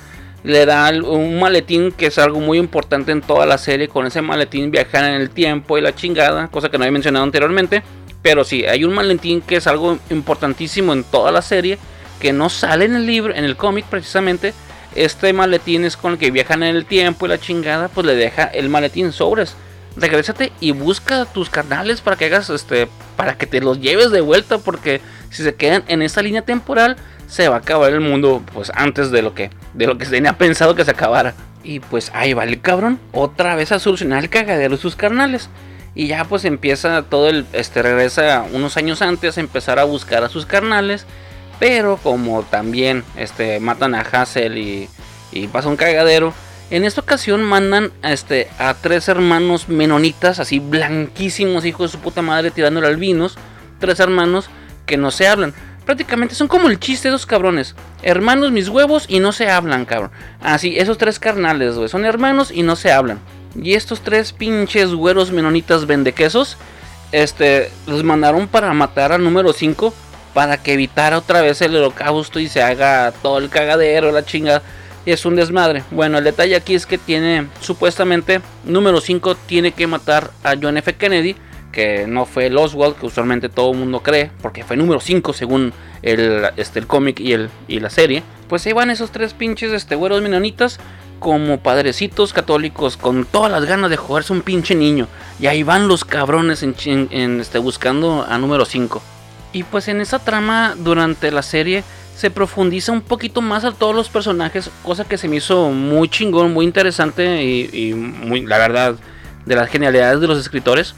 Le da un maletín que es algo muy importante en toda la serie. Con ese maletín viajan en el tiempo y la chingada. Cosa que no había mencionado anteriormente. Pero sí, hay un maletín que es algo importantísimo en toda la serie que no sale en el libro, en el cómic precisamente, este maletín es con el que viajan en el tiempo y la chingada, pues le deja el maletín sobres. regrésate y busca tus carnales para que hagas este para que te los lleves de vuelta porque si se quedan en esa línea temporal se va a acabar el mundo pues antes de lo que de lo que se tenía pensado que se acabara. Y pues ahí va el cabrón otra vez a solucionar el cagadero de sus carnales. Y ya pues empieza todo el este regresa unos años antes a empezar a buscar a sus carnales, pero como también este matan a Hassel y y pasa un cagadero, en esta ocasión mandan a, este, a tres hermanos menonitas, así blanquísimos, hijos de su puta madre, tirándole albinos. Tres hermanos que no se hablan. Prácticamente son como el chiste de esos cabrones. Hermanos mis huevos y no se hablan, cabrón. Así, esos tres carnales, güey. Son hermanos y no se hablan. Y estos tres pinches güeros menonitas vendequesos, este, los mandaron para matar al número 5 para que evitara otra vez el holocausto y se haga todo el cagadero, la chingada y es un desmadre. Bueno, el detalle aquí es que tiene, supuestamente, número 5 tiene que matar a John F. Kennedy, que no fue el Oswald, que usualmente todo el mundo cree, porque fue número 5 según el, este, el cómic y, y la serie. Pues ahí van esos tres pinches este, güeros menonitas como padrecitos católicos con todas las ganas de jugarse un pinche niño. Y ahí van los cabrones en, este, buscando a número 5. Y pues en esa trama durante la serie se profundiza un poquito más a todos los personajes, cosa que se me hizo muy chingón, muy interesante y, muy, la verdad, de las genialidades de los escritores.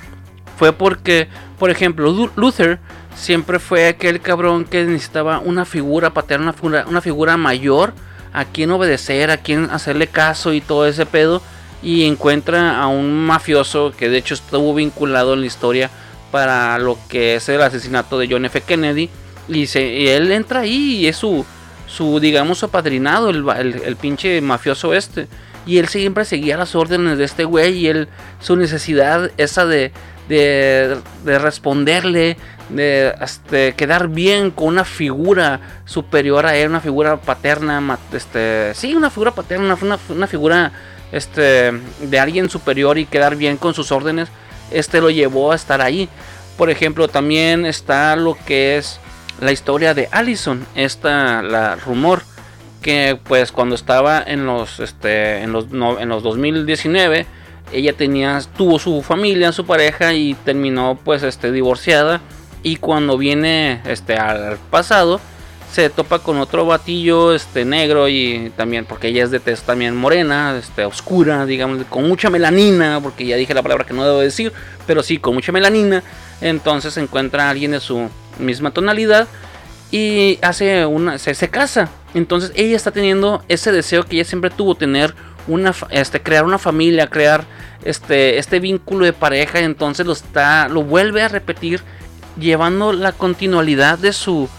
Fue porque, por ejemplo, Luther siempre fue aquel cabrón que necesitaba una figura paterna, una una figura mayor a quien obedecer, a quien hacerle caso y todo ese pedo. Y encuentra a un mafioso que de hecho estuvo vinculado en la historia para lo que es el asesinato de John F. Kennedy y, él entra ahí y es su, su digamos, su apadrinado, el, el, pinche mafioso este. Y él siempre seguía las órdenes de este güey y él, su necesidad esa de, de, de responderle, de este, quedar bien con una figura superior a él, una figura paterna, este, sí, una figura paterna, una, una figura este, de alguien superior y quedar bien con sus órdenes, este lo llevó a estar ahí. Por ejemplo, también está lo que es la historia de Allison, esta la rumor que pues cuando estaba en los este en los en los 2019 ella tenía tuvo su familia, su pareja y terminó pues este divorciada y cuando viene este al pasado se topa con otro batillo este negro y también porque ella es de tez también morena, este oscura, digamos, con mucha melanina, porque ya dije la palabra que no debo decir, pero sí con mucha melanina, entonces se encuentra alguien de su misma tonalidad y hace una se, casa. Entonces ella está teniendo ese deseo que ella siempre tuvo tener una este crear una familia, crear este este vínculo de pareja, entonces lo está lo vuelve a repetir llevando la continuidad de su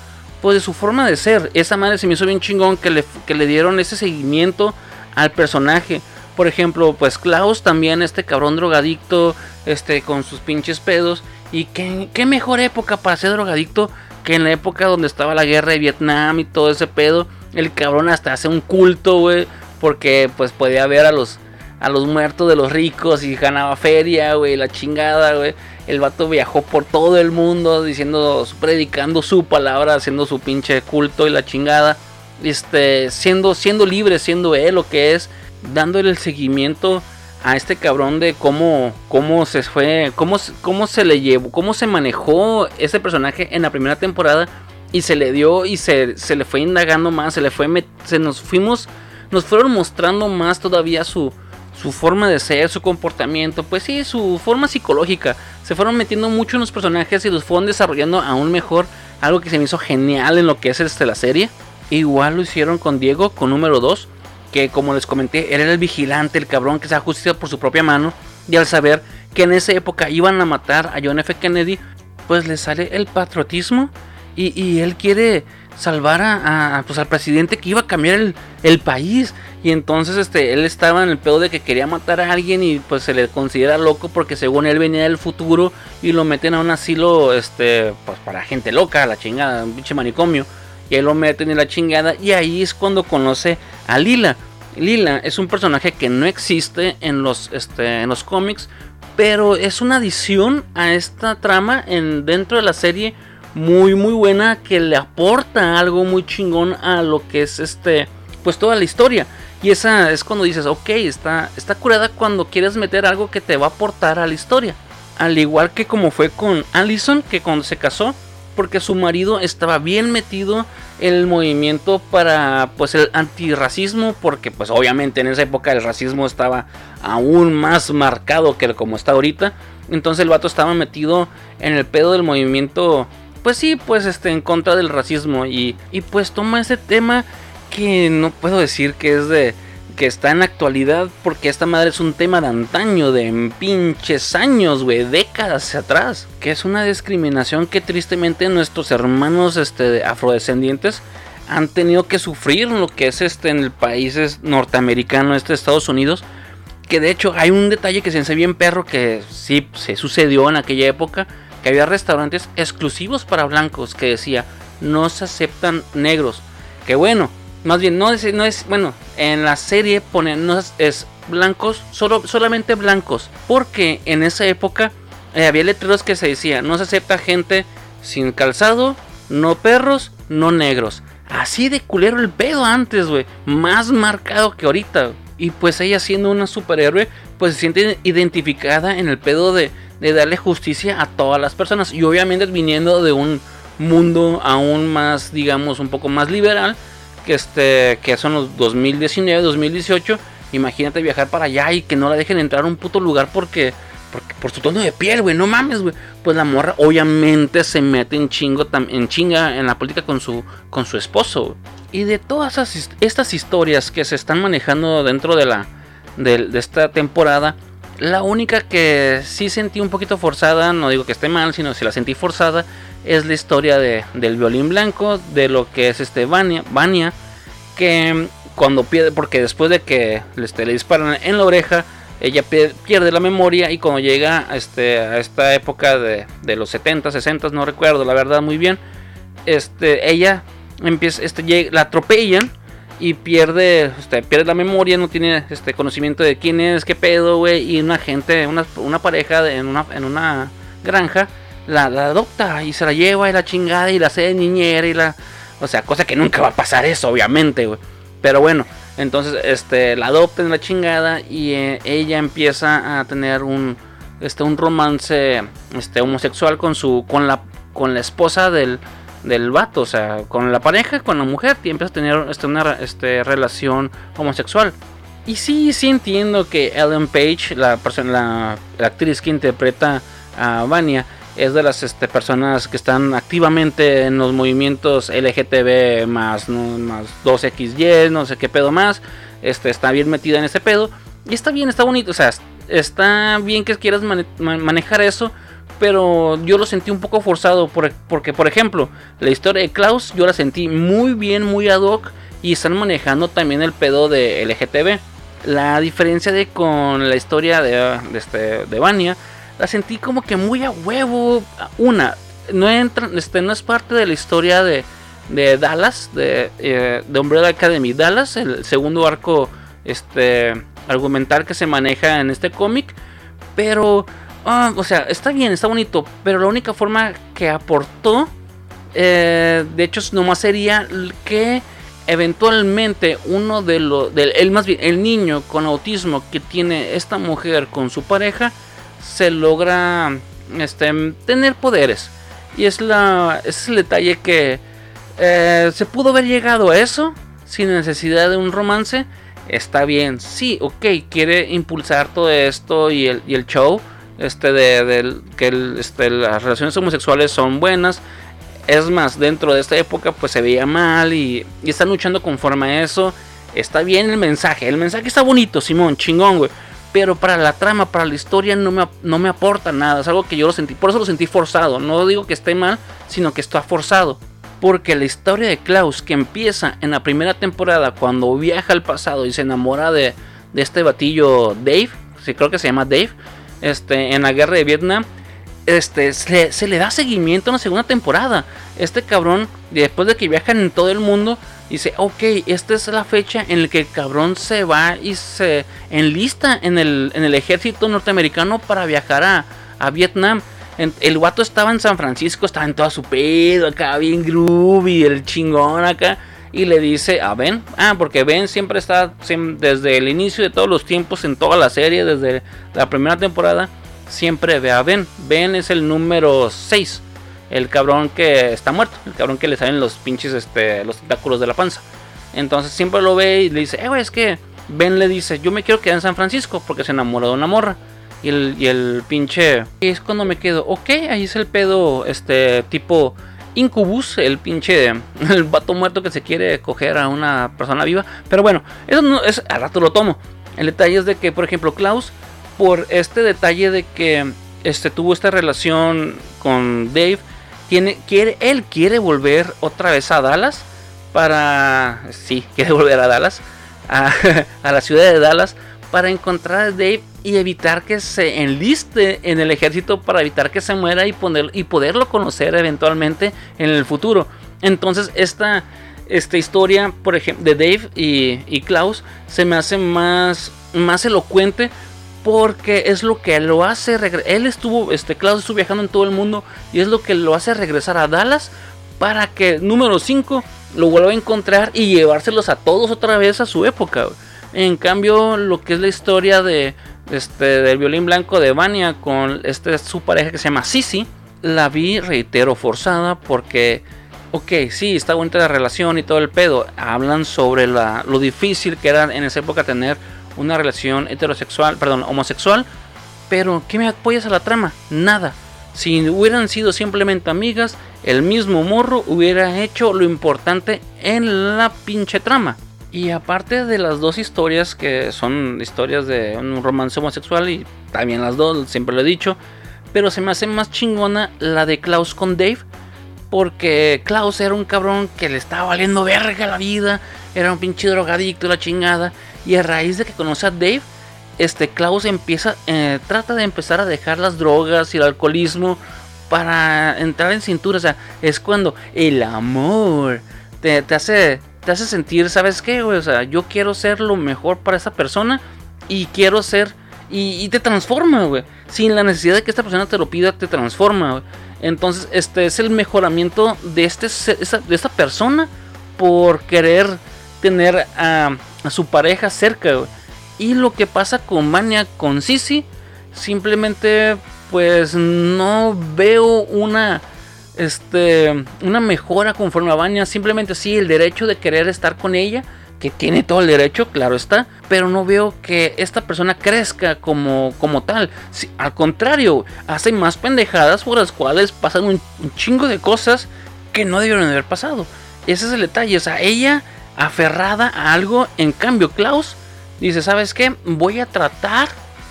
pues de su forma de ser. Esa madre se me hizo bien chingón que le, que le dieron ese seguimiento al personaje. Por ejemplo, pues Klaus también, este cabrón drogadicto, este, con sus pinches pedos. Y qué, qué mejor época para ser drogadicto que en la época donde estaba la guerra de Vietnam y todo ese pedo. El cabrón hasta hace un culto, güey. Porque pues podía ver a los, a los muertos de los ricos y ganaba feria, güey. La chingada, güey. El vato viajó por todo el mundo diciendo, predicando su palabra, haciendo su pinche culto y la chingada. Este, siendo, siendo libre, siendo él lo que es, dándole el seguimiento a este cabrón de cómo, cómo se fue, cómo, cómo se le llevó, cómo se manejó ese personaje en la primera temporada y se le dio y se, se le fue indagando más, se le fue, se nos fuimos, nos fueron mostrando más todavía su, su forma de ser, su comportamiento, pues sí, su forma psicológica. Se fueron metiendo mucho en los personajes y los fueron desarrollando aún mejor, algo que se me hizo genial en lo que es este, la serie. Igual lo hicieron con Diego, con número 2 que como les comenté, era el vigilante, el cabrón que se justicia por su propia mano, y al saber que en esa época iban a matar a John F. Kennedy, pues le sale el patriotismo y, él quiere salvar a, pues al presidente que iba a cambiar el, país. Y entonces este, él estaba en el pedo de que quería matar a alguien y pues se le considera loco porque según él venía del futuro y lo meten a un asilo este, pues para gente loca, la chingada, un pinche manicomio. Y ahí lo meten en la chingada y ahí es cuando conoce a Lila. Lila es un personaje que no existe en los, este, en los cómics, pero es una adición a esta trama en, dentro de la serie muy muy buena que le aporta algo muy chingón a lo que es este pues toda la historia Y esa es cuando dices, ok, está, está curada cuando quieres meter algo que te va a aportar a la historia. Al igual que como fue con Allison, que cuando se casó, porque su marido estaba bien metido en el movimiento para pues el antirracismo, porque pues obviamente en esa época el racismo estaba aún más marcado que como está ahorita. Entonces el vato estaba metido en el pedo del movimiento, pues sí, pues este, en contra del racismo. Y, y pues toma ese tema que no puedo decir que es de que está en la actualidad porque esta madre es un tema de antaño, de pinches años, güey, décadas atrás, que es una discriminación que tristemente nuestros hermanos este, afrodescendientes han tenido que sufrir lo que es este en el país norteamericano, este Estados Unidos, que de hecho hay un detalle que se hace bien perro que sí se sucedió en aquella época, que había restaurantes exclusivos para blancos que decía no se aceptan negros, que bueno, más bien, no es, no es, bueno, en la serie ponen, no es, blancos, solo, solamente blancos. Porque en esa época eh, había letreros que se decía, no se acepta gente sin calzado, no perros, no negros. Así de culero el pedo antes, güey. Más marcado que ahorita. Y pues ella siendo una superhéroe, pues se siente identificada en el pedo de, de darle justicia a todas las personas. Y obviamente viniendo de un mundo aún más, digamos, un poco más liberal que, este, que son los 2019, 2018. Imagínate viajar para allá y que no la dejen entrar a un puto lugar porque, porque por su tono de piel, güey. No mames, güey. Pues la morra obviamente se mete en chingo, en chinga en la política con su, con su esposo. Y de todas estas historias que se están manejando dentro de la de, de esta temporada, la única que sí sentí un poquito forzada, no digo que esté mal, sino si la sentí forzada, es la historia de, del violín blanco, de lo que es este Vania, Vania que cuando pierde, porque después de que este, le disparan en la oreja, ella pierde la memoria y cuando llega a, este, a esta época de, de, los 70, 60, no recuerdo la verdad muy bien, este, ella empieza, este, la atropellan y pierde, este, pierde la memoria, no tiene este conocimiento de quién es, qué pedo, güey, y una gente, una, pareja en, una, en una granja la, adopta y se la lleva y la chingada y la hace de niñera y la... O sea, cosa que nunca va a pasar eso, obviamente, güey. Pero bueno, entonces este, la adopta en la chingada y eh, ella empieza a tener un, este, un romance este, homosexual con, su, con, la, con la esposa del, del vato, o sea, con la pareja, con la mujer, y empieza a tener este, una este, relación homosexual. Y sí, sí entiendo que Ellen Page, la, persona, la actriz que interpreta a Vania, es de las este, personas que están activamente en los movimientos LGTB más, más 2XY, no sé qué pedo más. Este, está bien metida en ese pedo. Y está bien, está bonito. O sea, está bien que quieras manejar eso. Pero yo lo sentí un poco forzado. porque, por ejemplo, la historia de Klaus yo la sentí muy bien, muy ad hoc. Y están manejando también el pedo de LGTB. La diferencia de con la historia de, de, este, de Vania la sentí como que muy a huevo. Una, no, entra, este, no es parte de la historia de, de Dallas, de, eh, de Umbrella Academy. Dallas, el segundo arco este, argumental que se maneja en este cómic. Pero, ah, o sea, está bien, está bonito. Pero la única forma que aportó, eh, de hecho, nomás sería que eventualmente uno de los, el, más bien, el niño con autismo que tiene esta mujer con su pareja, se logra este, tener poderes. Y es, la, es el detalle que eh, se pudo haber llegado a eso sin necesidad de un romance. Está bien, sí, ok, quiere impulsar todo esto y el, y el show. Este de, que este, las relaciones homosexuales son buenas. Es más, dentro de esta época pues se veía mal y, y están luchando conforme a eso. Está bien el mensaje. El mensaje está bonito, Simón, chingón, güey pero para la trama, para la historia no me, no me aporta nada. Es algo que yo lo sentí, por eso lo sentí forzado. No digo que esté mal, sino que está forzado. Porque la historia de Klaus, que empieza en la primera temporada, cuando viaja al pasado y se enamora de, de este batillo Dave, sí, creo que se llama Dave, este, en la guerra de Vietnam, este, se, le da seguimiento en la segunda temporada. Este cabrón, después de que viajan en todo el mundo, Dice, ok, esta es la fecha en la que el cabrón se va y se enlista en el, en el ejército norteamericano para viajar a, a Vietnam. El guato estaba en San Francisco, estaba en toda su pedo acá, bien groovy, el chingón acá. Y le dice a Ben, ah, porque Ben siempre está desde el inicio de todos los tiempos en toda la serie, desde la primera temporada, siempre ve a Ben. Ben es el número 6, el cabrón que está muerto, el cabrón que le salen los pinches, este, los tentáculos de la panza. Entonces siempre lo ve y le dice, eh, güey, es que Ben le dice, yo me quiero quedar en San Francisco porque se enamoró de una morra. Y el, y el pinche... Y es cuando me quedo, ok, ahí es el pedo, este, tipo Incubus, el pinche, el vato muerto que se quiere coger a una persona viva. Pero bueno, eso no es, al rato lo tomo. El detalle es de que, por ejemplo, Klaus, por este detalle de que este, tuvo esta relación con Dave, tiene, quiere, él quiere volver otra vez a Dallas para, sí, quiere volver a Dallas, a, a la ciudad de Dallas para encontrar a Dave y evitar que se enliste en el ejército para evitar que se muera y, poner, y poderlo conocer eventualmente en el futuro. Entonces esta, esta historia, por ejemplo, de Dave y, Klaus se me hace más, más elocuente porque es lo que lo hace él estuvo este Klaus estuvo viajando en todo el mundo y es lo que lo hace regresar a Dallas para que número 5 lo vuelva a encontrar y llevárselos a todos otra vez a su época. En cambio, lo que es la historia de este del violín blanco de Vania con este su pareja que se llama Sisi, la vi, reitero, forzada porque ok, sí, está bonita la relación y todo el pedo. Hablan sobre lo difícil que era en esa época tener una relación heterosexual, perdón, homosexual. Pero, ¿qué me apoyas a la trama? Nada. Si hubieran sido simplemente amigas, el mismo morro hubiera hecho lo importante en la pinche trama. Y aparte de las dos historias que son historias de un romance homosexual y también las dos, siempre lo he dicho, pero se me hace más chingona la de Klaus con Dave porque Klaus era un cabrón que le estaba valiendo verga la vida, era un pinche drogadicto la chingada y a raíz de que conoce a Dave, este Klaus empieza eh, trata de empezar a dejar las drogas y el alcoholismo para entrar en cintura, o sea, es cuando el amor te, te hace te hace sentir, ¿sabes qué, güey? O sea, yo quiero ser lo mejor para esa persona y quiero ser. Y, te transforma, güey. Sin la necesidad de que esta persona te lo pida, te transforma, güey. Entonces, este es el mejoramiento de, este, de esta persona por querer tener a, su pareja cerca, güey. Y lo que pasa con Mania, con Sisi, simplemente, pues no veo una este, una mejora conforme a Vania. Simplemente sí, el derecho de querer estar con ella, que tiene todo el derecho, claro está, pero no veo que esta persona crezca como, como tal. al contrario, hace más pendejadas por las cuales pasan un, chingo de cosas que no debieron haber pasado. Ese es el detalle, o sea, ella aferrada a algo, en cambio Klaus dice, ¿sabes qué? Voy a tratar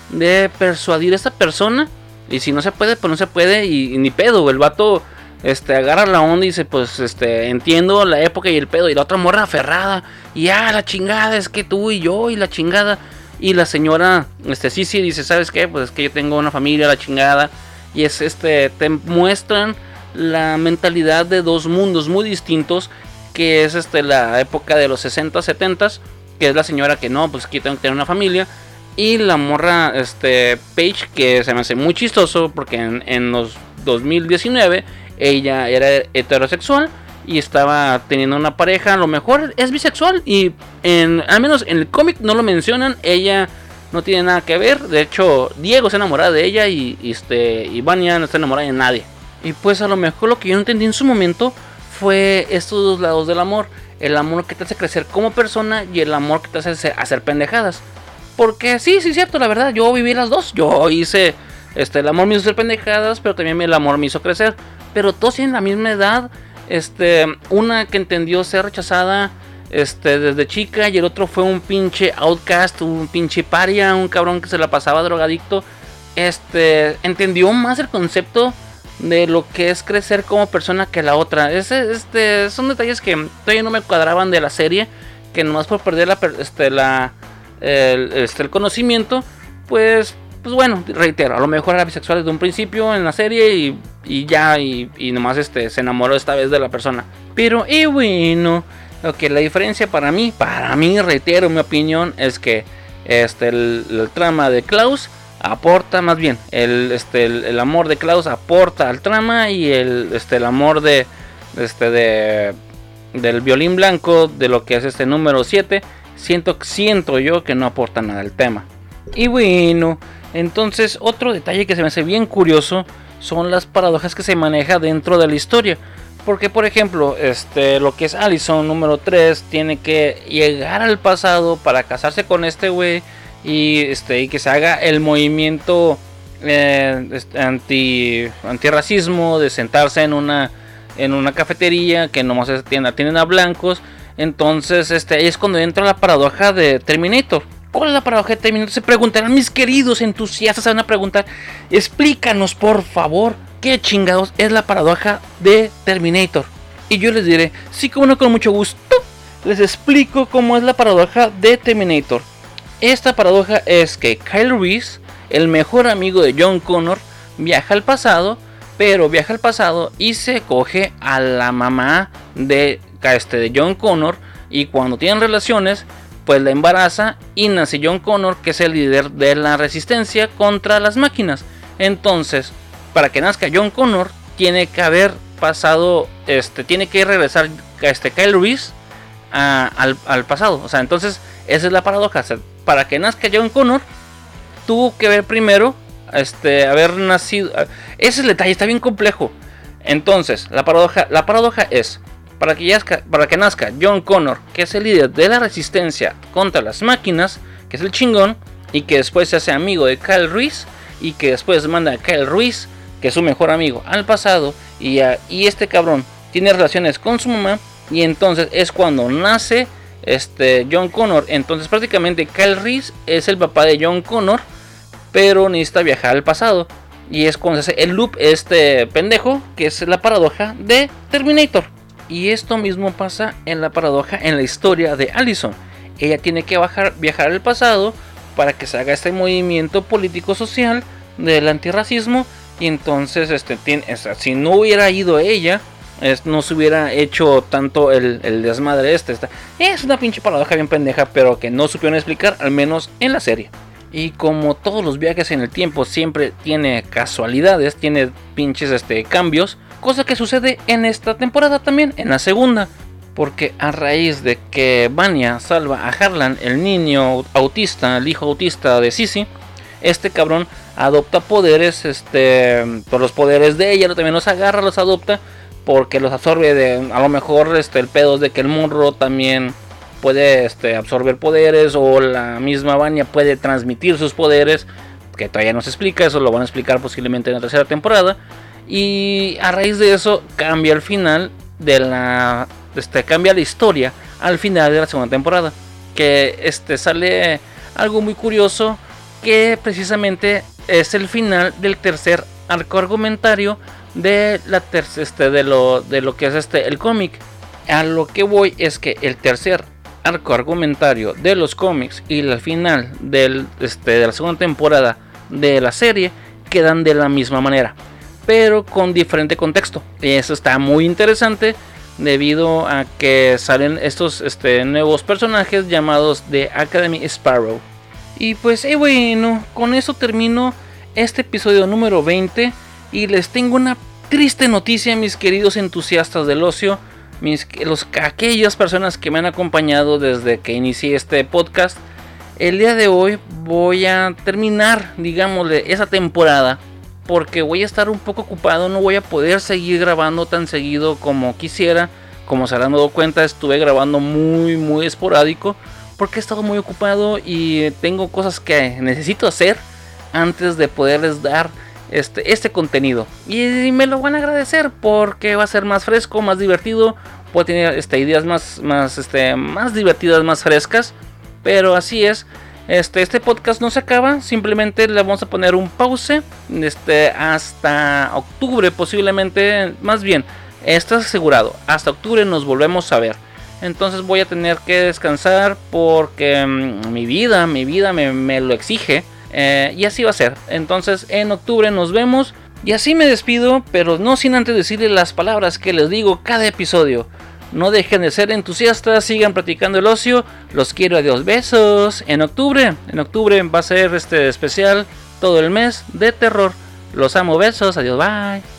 de persuadir a esta persona. Y si no se puede, pues no se puede. Y, ni pedo, el vato este, agarra la onda y dice, pues, este, entiendo la época y el pedo. Y la otra morra aferrada. Y ah, la chingada, es que tú y yo y la chingada. Y la señora, este, sí, sí, dice, ¿sabes qué? Pues es que yo tengo una familia, la chingada. Y es, este, te muestran la mentalidad de dos mundos muy distintos. Que es, este, la época de los 60, 70 Que es la señora que no, pues que tengo que tener una familia. Y la morra, este, Page, que se me hace muy chistoso porque en, en los 2019 ella era heterosexual y estaba teniendo una pareja, a lo mejor es bisexual y en, al menos en el cómic no lo mencionan, ella no tiene nada que ver, de hecho Diego se enamora de ella y, este, y no está enamorada de nadie. Y pues a lo mejor lo que yo no entendí en su momento fue estos dos lados del amor, el amor que te hace crecer como persona y el amor que te hace hacer pendejadas. Porque sí, sí es cierto, la verdad, yo viví las dos, yo hice, este, el amor me hizo hacer pendejadas, pero también el amor me hizo crecer pero todos tienen la misma edad. Este, una que entendió ser rechazada este, desde chica y el otro fue un pinche outcast, un pinche paria, un cabrón que se la pasaba drogadicto. Este, entendió más el concepto de lo que es crecer como persona que la otra. Ese, este, son detalles que todavía no me cuadraban de la serie, que nomás por perder la, este, la, este, el conocimiento, pues pues bueno, reitero, a lo mejor era bisexual desde un principio en la serie y, ya, y, nomás este, se enamoró esta vez de la persona. Pero, y bueno, ok, la diferencia para mí, para mí, reitero mi opinión, es que este, el, trama de Klaus aporta, más bien, el, este, el, amor de Klaus aporta al trama y el, este, el amor de, este, de, del violín blanco de lo que es este número 7, siento, siento yo que no aporta nada al tema. Y bueno, entonces otro detalle que se me hace bien curioso son las paradojas que se maneja dentro de la historia. Porque por ejemplo, este, lo que es Allison número 3 tiene que llegar al pasado para casarse con este güey y, este, y que se haga el movimiento eh, anti antirracismo de sentarse en una en una cafetería que nomás tienda tienen a blancos entonces este ahí es cuando entra la paradoja de Terminator ¿Cuál es la paradoja de Terminator? Se preguntarán mis queridos entusiastas, se van a preguntar, explícanos por favor, ¿qué chingados es la paradoja de Terminator? Y yo les diré, sí, como no, con mucho gusto, les explico cómo es la paradoja de Terminator. Esta paradoja es que Kyle Reese el mejor amigo de John Connor viaja al pasado, pero viaja al pasado y se coge a la mamá de, este, de John Connor y cuando tienen relaciones, pues la embaraza y nace John Connor, que es el líder de la resistencia contra las máquinas. Entonces, para que nazca John Connor, tiene que haber pasado, este, tiene que regresar este Kyle Reese al, al, pasado. O sea, entonces, esa es la paradoja. para que nazca John Connor, tuvo que ver primero este, haber nacido. Ese es el detalle, está bien complejo. Entonces, la paradoja, la paradoja es, para que, para que nazca John Connor, que es el líder de la resistencia contra las máquinas, que es el chingón, y que después se hace amigo de Kyle Ruiz, y que después manda a Kyle Ruiz, que es su mejor amigo, al pasado, y, este cabrón tiene relaciones con su mamá, y entonces es cuando nace este John Connor. Entonces prácticamente Kyle Reese es el papá de John Connor pero necesita viajar al pasado. Y es cuando se hace el loop este pendejo, que es la paradoja de Terminator. Y esto mismo pasa en la paradoja en la historia de Allison. Ella tiene que viajar al pasado para que se haga este movimiento político-social del antirracismo. Y entonces, este, si no hubiera ido ella, no se hubiera hecho tanto el, desmadre este. Es una pinche paradoja bien pendeja, pero que no supieron explicar, al menos en la serie. Y como todos los viajes en el tiempo siempre tiene casualidades, tiene pinches este, cambios, cosa que sucede en esta temporada también, en la segunda. Porque a raíz de que Vanya salva a Harlan, el niño autista, el hijo autista de Sissy, este cabrón adopta poderes, este, por los poderes de ella, también los agarra, los adopta, porque los absorbe de, a lo mejor, este, el pedo de que el morro también puede este, absorber poderes o la misma Vanya puede transmitir sus poderes, que todavía no se explica, eso lo van a explicar posiblemente en la tercera temporada. Y a raíz de eso cambia el final de la este, cambia la historia al final de la segunda temporada, que este sale algo muy curioso que precisamente es el final del tercer arco argumentario de la este, de lo de lo que es este el cómic. A lo que voy es que el tercer arco argumentario de los cómics y la final del, este, de la segunda temporada de la serie quedan de la misma manera, pero con diferente contexto. Y eso está muy interesante debido a que salen estos este, nuevos personajes llamados The Academy Sparrow. Y pues eh, bueno, con eso termino este episodio número 20 y les tengo una triste noticia mis queridos entusiastas del ocio mis, los, aquellas personas que me han acompañado desde que inicié este podcast. El día de hoy voy a terminar, digámosle, esa temporada. Porque voy a estar un poco ocupado, no voy a poder seguir grabando tan seguido como quisiera. Como se habrán dado cuenta, estuve grabando muy, muy esporádico. Porque he estado muy ocupado y tengo cosas que necesito hacer antes de poderles dar este, este contenido. Y, me lo van a agradecer porque va a ser más fresco, más divertido. Puedo tener este, ideas más, más, este, más divertidas, más frescas. Pero así es. Este, este podcast no se acaba, simplemente le vamos a poner un pause este, hasta octubre posiblemente, más bien, estás asegurado, hasta octubre nos volvemos a ver. Entonces voy a tener que descansar porque mm, mi vida, mi vida me, lo exige. Eh, y así va a ser. Entonces en octubre nos vemos. Y así me despido, pero no sin antes decirles las palabras que les digo cada episodio. No dejen de ser entusiastas, sigan practicando el ocio. Los quiero, adiós, besos. En octubre, en octubre va a ser este especial todo el mes de terror. Los amo, besos, adiós, bye.